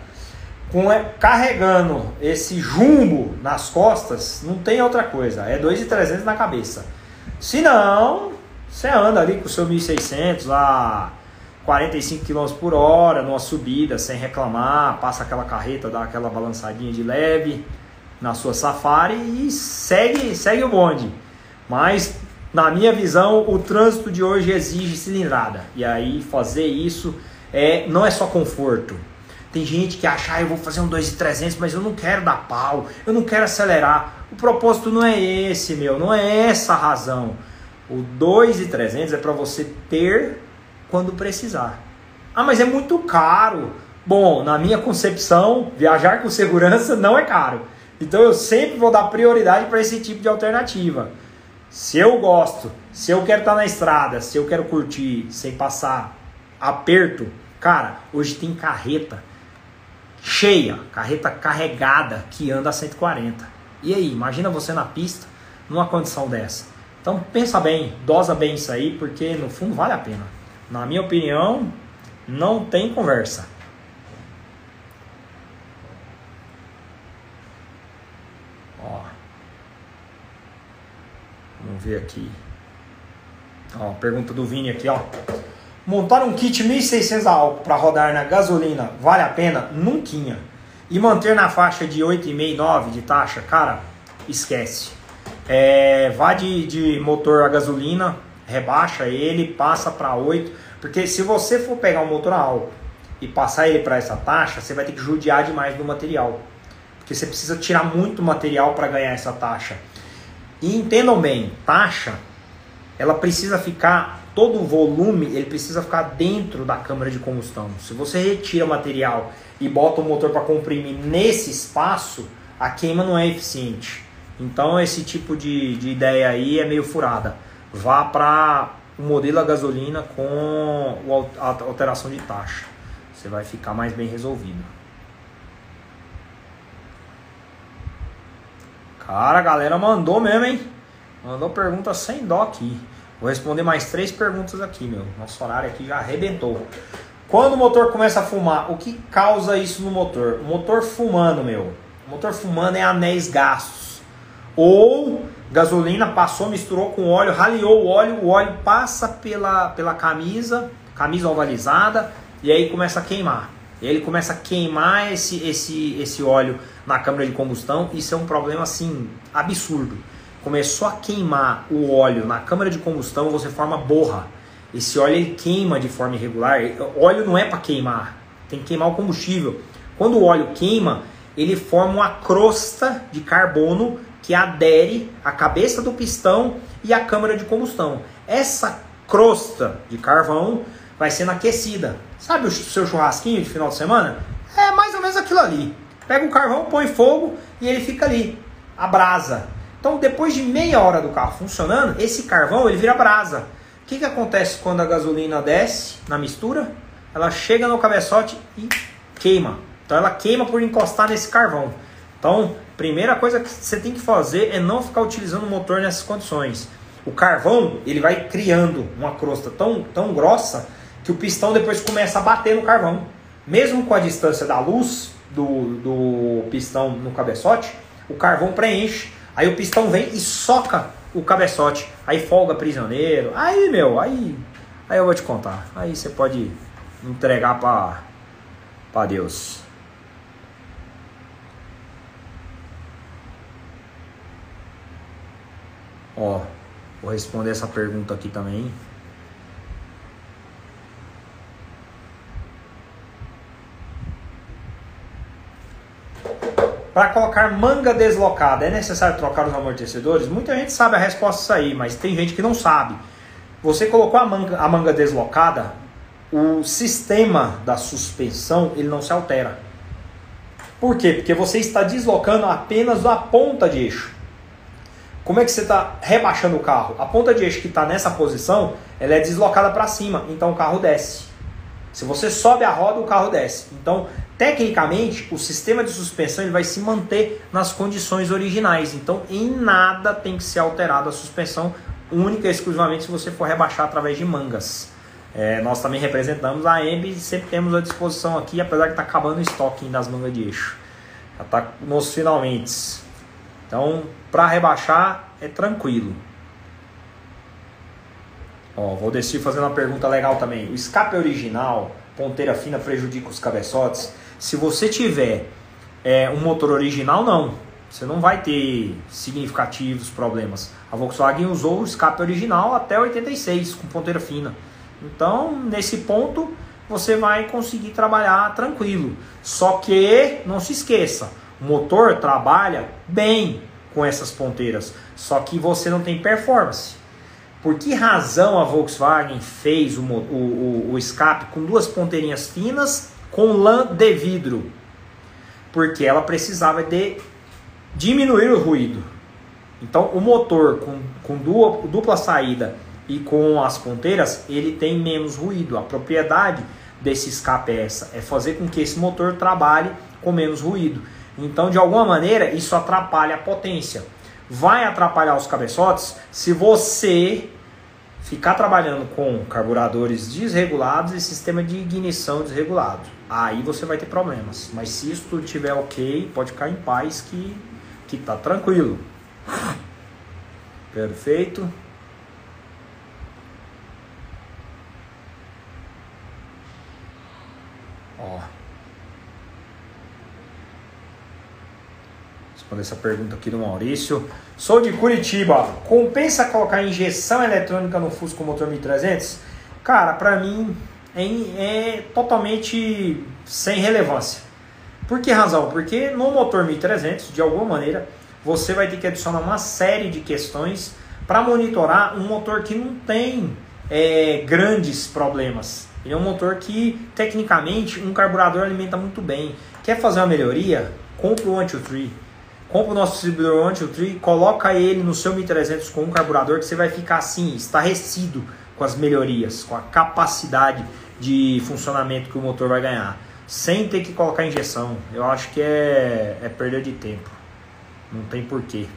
com, é, carregando esse jumbo nas costas, não tem outra coisa. É 2.300 na cabeça. Se não, você anda ali com o seu 1.600 a 45 km por hora, numa subida, sem reclamar, passa aquela carreta, dá aquela balançadinha de leve na sua safari e segue, segue o bonde. Mas, na minha visão, o trânsito de hoje exige cilindrada. E aí, fazer isso é, não é só conforto, tem gente que acha, ah, eu vou fazer um 2,300, mas eu não quero dar pau, eu não quero acelerar. O propósito não é esse, meu, não é essa a razão. O 2,300 é para você ter quando precisar. Ah, mas é muito caro. Bom, na minha concepção, viajar com segurança não é caro. Então eu sempre vou dar prioridade para esse tipo de alternativa. Se eu gosto, se eu quero estar na estrada, se eu quero curtir sem passar aperto, cara, hoje tem carreta cheia, carreta carregada que anda a 140. E aí, imagina você na pista numa condição dessa. Então pensa bem, dosa bem isso aí, porque no fundo vale a pena. Na minha opinião, não tem conversa. Vamos ver aqui. Ó, pergunta do Vini aqui, ó. Montar um kit 1600 a álcool para rodar na gasolina vale a pena? Nunca. E manter na faixa de 8,5, 9 de taxa? Cara, esquece. É, vá de, de motor a gasolina, rebaixa ele, passa para 8. Porque se você for pegar um motor a álcool e passar ele para essa taxa, você vai ter que judiar demais do material. Porque você precisa tirar muito material para ganhar essa taxa. E entendam bem, taxa, ela precisa ficar, todo o volume, ele precisa ficar dentro da câmara de combustão. Se você retira material e bota o motor para comprimir nesse espaço, a queima não é eficiente. Então esse tipo de, de ideia aí é meio furada. Vá para o modelo a gasolina com a alteração de taxa. Você vai ficar mais bem resolvido. Cara, a galera mandou mesmo, hein? Mandou pergunta sem dó aqui. Vou responder mais três perguntas aqui, meu. Nosso horário aqui já arrebentou. Quando o motor começa a fumar, o que causa isso no motor? O motor fumando, meu. O motor fumando é anéis gastos. Ou gasolina passou, misturou com óleo, raleou o óleo, o óleo passa pela, pela camisa, camisa ovalizada, e aí começa a queimar. Ele começa a queimar esse, esse, esse óleo na câmara de combustão. Isso é um problema assim absurdo. Começou a queimar o óleo na câmara de combustão, você forma borra. Esse óleo ele queima de forma irregular. Óleo não é para queimar, tem que queimar o combustível. Quando o óleo queima, ele forma uma crosta de carbono que adere à cabeça do pistão e à câmara de combustão. Essa crosta de carvão vai sendo aquecida. Sabe o seu churrasquinho de final de semana? É mais ou menos aquilo ali. Pega o carvão, põe fogo e ele fica ali, a brasa. Então, depois de meia hora do carro funcionando, esse carvão ele vira brasa. O que, que acontece quando a gasolina desce na mistura? Ela chega no cabeçote e queima. Então, ela queima por encostar nesse carvão. Então, primeira coisa que você tem que fazer é não ficar utilizando o motor nessas condições. O carvão ele vai criando uma crosta tão, tão grossa que o pistão depois começa a bater no carvão. Mesmo com a distância da luz do, do pistão no cabeçote, o carvão preenche. Aí o pistão vem e soca o cabeçote. Aí folga prisioneiro. Aí, meu, aí, aí eu vou te contar. Aí você pode entregar para Deus. Ó, vou responder essa pergunta aqui também. Para colocar manga deslocada, é necessário trocar os amortecedores? Muita gente sabe a resposta isso aí, mas tem gente que não sabe. Você colocou a manga, a manga deslocada, o sistema da suspensão ele não se altera. Por quê? Porque você está deslocando apenas a ponta de eixo. Como é que você está rebaixando o carro? A ponta de eixo que está nessa posição, ela é deslocada para cima, então o carro desce. Se você sobe a roda, o carro desce. Então, tecnicamente, o sistema de suspensão ele vai se manter nas condições originais. Então, em nada tem que ser alterada a suspensão, única e exclusivamente se você for rebaixar através de mangas. É, nós também representamos a EMB e sempre temos à disposição aqui, apesar de estar tá acabando o estoque das mangas de eixo. Já está nos finalmente. Então, para rebaixar é tranquilo. Ó, vou descer fazendo uma pergunta legal também. O escape original, ponteira fina, prejudica os cabeçotes? Se você tiver é, um motor original, não. Você não vai ter significativos problemas. A Volkswagen usou o escape original até 86 com ponteira fina. Então, nesse ponto, você vai conseguir trabalhar tranquilo. Só que não se esqueça, o motor trabalha bem com essas ponteiras, só que você não tem performance. Por que razão a Volkswagen fez o, o, o, escape com duas ponteirinhas finas com lã de vidro? Porque ela precisava de diminuir o ruído. Então o motor com, com dupla, dupla saída e com as ponteiras, ele tem menos ruído. A propriedade desse escape é essa, é fazer com que esse motor trabalhe com menos ruído. Então, de alguma maneira, isso atrapalha a potência vai atrapalhar os cabeçotes se você ficar trabalhando com carburadores desregulados e sistema de ignição desregulado. Aí você vai ter problemas. Mas se isso tudo estiver ok, pode ficar em paz que, que tá tranquilo. Perfeito. Ó. Responder essa pergunta aqui do Maurício. Sou de Curitiba. Compensa colocar injeção eletrônica no Fusco motor 1300? Cara, para mim é, totalmente sem relevância. Por que razão? Porque no motor 1300, de alguma maneira, você vai ter que adicionar uma série de questões para monitorar um motor que não tem é, grandes problemas. Ele é um motor que, tecnicamente, um carburador alimenta muito bem. Quer fazer uma melhoria? Compre o Anti-Tree. Compre o nosso distribuidor Anti-Tree, coloca ele no seu 1300 com um carburador que você vai ficar assim, estarrecido com as melhorias, com a capacidade de funcionamento que o motor vai ganhar, sem ter que colocar injeção. Eu acho que é, é perda de tempo. Não tem porquê.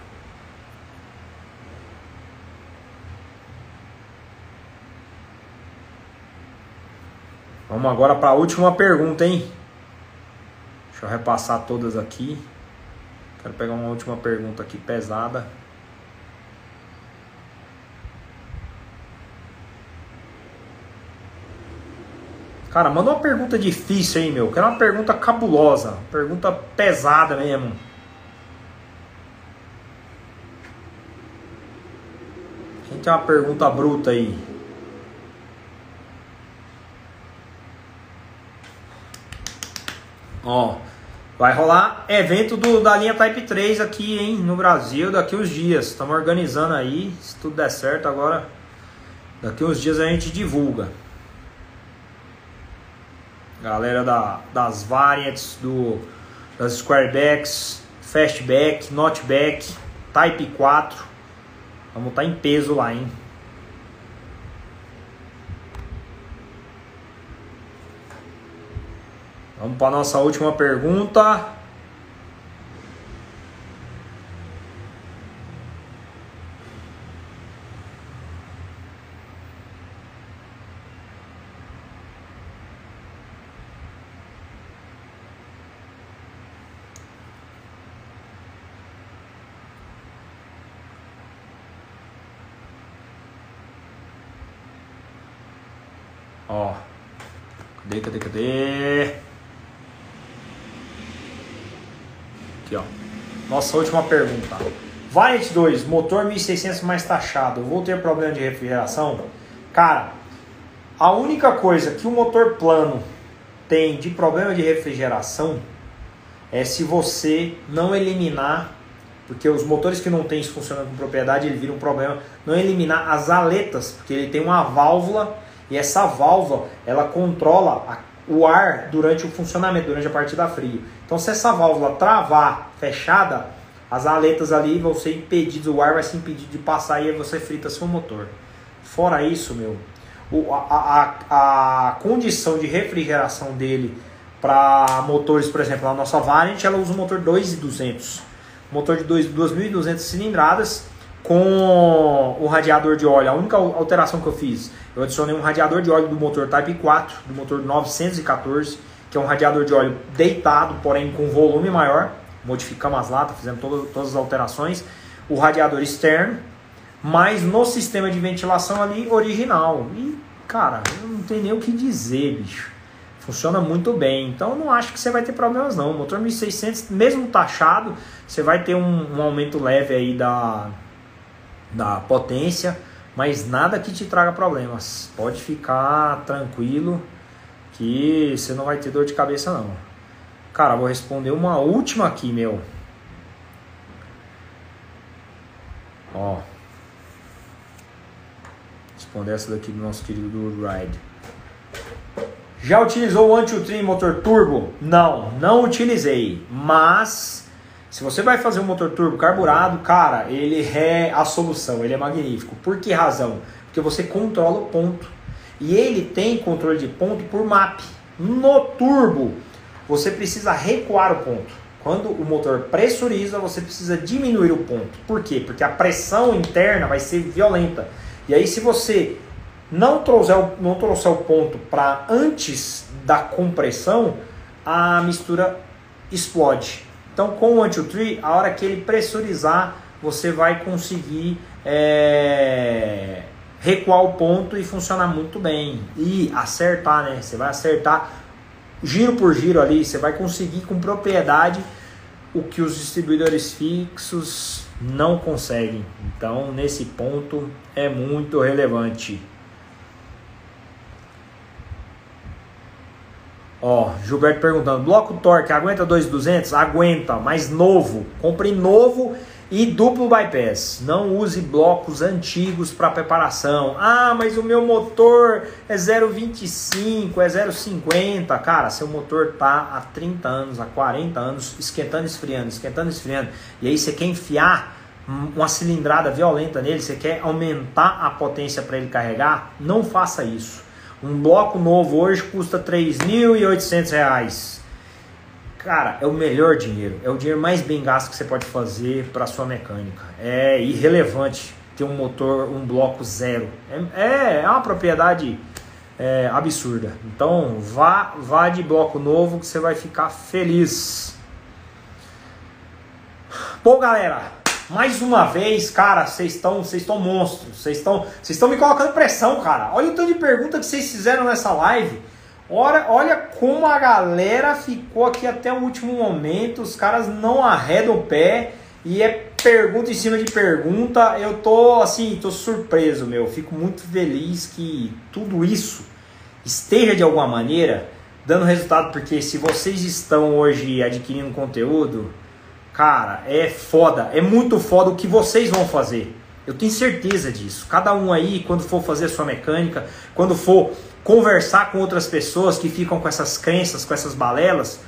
Vamos agora para a última pergunta, hein? Deixa eu repassar todas aqui. Quero pegar uma última pergunta aqui pesada. Cara, manda uma pergunta difícil aí, meu. Quero uma pergunta cabulosa. Pergunta pesada mesmo. Quem tem uma pergunta bruta aí? Ó, vai rolar evento do, da linha Type 3 aqui, hein, no Brasil, daqui uns dias. Estamos organizando aí, se tudo der certo agora. Daqui uns dias a gente divulga. Galera da, das variants, do, das squarebacks, fastback, notback, type 4. Vamos estar tá em peso lá, hein? Vamos para nossa última pergunta. Ó. Cadê, cadê? Aqui, ó. Nossa última pergunta. Variant 2, motor 1600 mais taxado. Vou ter problema de refrigeração? Cara, a única coisa que o motor plano tem de problema de refrigeração é se você não eliminar, porque os motores que não tem isso funcionando com propriedade, ele vira um problema, não eliminar as aletas, porque ele tem uma válvula e essa válvula, ela controla a, o ar durante o funcionamento, durante a partida fria. Então, se essa válvula travar fechada, as aletas ali vão ser impedidas, o ar vai ser impedido de passar e aí você frita seu motor. Fora isso, meu, o, a, a, a condição de refrigeração dele para motores, por exemplo, a nossa Variant, ela usa um motor 2.200. Motor de 2.200 cilindradas com o radiador de óleo. A única alteração que eu fiz eu adicionei um radiador de óleo do motor Type 4, do motor 914, que é um radiador de óleo deitado, porém com volume maior. Modificamos as latas, fizemos todas, todas as alterações. O radiador externo, mas no sistema de ventilação ali original. E, cara, eu não tenho nem o que dizer, bicho. Funciona muito bem. Então, não acho que você vai ter problemas, não. O motor 1600, mesmo taxado, você vai ter um, um aumento leve aí da, da potência mas nada que te traga problemas. Pode ficar tranquilo que você não vai ter dor de cabeça não. Cara, vou responder uma última aqui, meu. Ó. Responder essa daqui do nosso querido do Ride. Já utilizou o anti-trim motor turbo? Não, não utilizei, mas se você vai fazer um motor turbo carburado, cara, ele é a solução, ele é magnífico. Por que razão? Porque você controla o ponto. E ele tem controle de ponto por MAP. No turbo, você precisa recuar o ponto. Quando o motor pressuriza, você precisa diminuir o ponto. Por quê? Porque a pressão interna vai ser violenta. E aí, se você não trouxer o, não trouxer o ponto para antes da compressão, a mistura explode. Então, com o anti-tree, a hora que ele pressurizar, você vai conseguir é, recuar o ponto e funcionar muito bem. E acertar, né? Você vai acertar giro por giro ali, você vai conseguir com propriedade o que os distribuidores fixos não conseguem. Então, nesse ponto é muito relevante. Ó, Gilberto perguntando: bloco torque aguenta 2,200? Aguenta, mas novo. Compre novo e duplo bypass. Não use blocos antigos para preparação. Ah, mas o meu motor é 0,25, é 0,50. Cara, seu motor tá há 30 anos, há 40 anos esquentando, esfriando, esquentando, esfriando. E aí você quer enfiar uma cilindrada violenta nele, você quer aumentar a potência para ele carregar? Não faça isso. Um bloco novo hoje custa R$ 3.800 Cara, é o melhor dinheiro, é o dinheiro mais bem gasto que você pode fazer para sua mecânica. É irrelevante ter um motor, um bloco zero. É, é uma propriedade é, absurda. Então vá, vá de bloco novo que você vai ficar feliz. Bom, galera, mais uma vez, cara, vocês estão, vocês estão monstros. Vocês estão, vocês estão me colocando pressão, cara. Olha o tanto de pergunta que vocês fizeram nessa live. Olha, olha como a galera ficou aqui até o último momento. Os caras não arredam o pé e é pergunta em cima de pergunta. Eu tô assim, tô surpreso, meu. Fico muito feliz que tudo isso esteja de alguma maneira dando resultado, porque se vocês estão hoje adquirindo conteúdo, cara, é foda, é muito foda o que vocês vão fazer. Eu tenho certeza disso. Cada um aí, quando for fazer a sua mecânica, quando for conversar com outras pessoas que ficam com essas crenças, com essas balelas,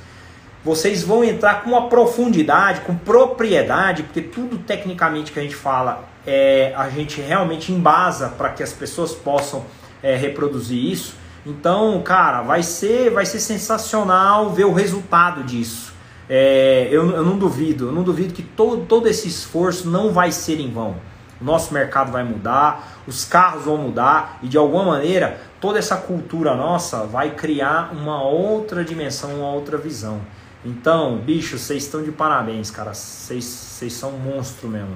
vocês vão entrar com uma profundidade, com propriedade, porque tudo tecnicamente que a gente fala, é, a gente realmente embasa para que as pessoas possam é, reproduzir isso. Então, cara, vai ser, vai ser sensacional ver o resultado disso. É, eu, eu não duvido, eu não duvido que todo, todo esse esforço não vai ser em vão. O nosso mercado vai mudar, os carros vão mudar e de alguma maneira toda essa cultura nossa vai criar uma outra dimensão, uma outra visão. Então, bicho, vocês estão de parabéns, cara. Vocês são monstro mesmo.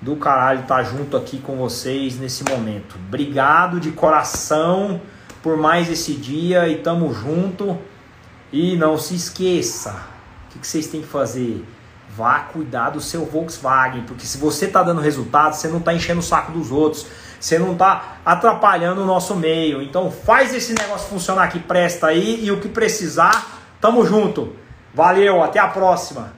Do caralho estar tá junto aqui com vocês nesse momento. Obrigado de coração por mais esse dia e tamo junto. E não se esqueça, o que, vocês têm que fazer? Vá cuidar do seu Volkswagen, porque se você está dando resultado, você não está enchendo o saco dos outros você não está atrapalhando o nosso meio. Então faz esse negócio funcionar que presta aí e o que precisar, tamo junto. Valeu, até a próxima.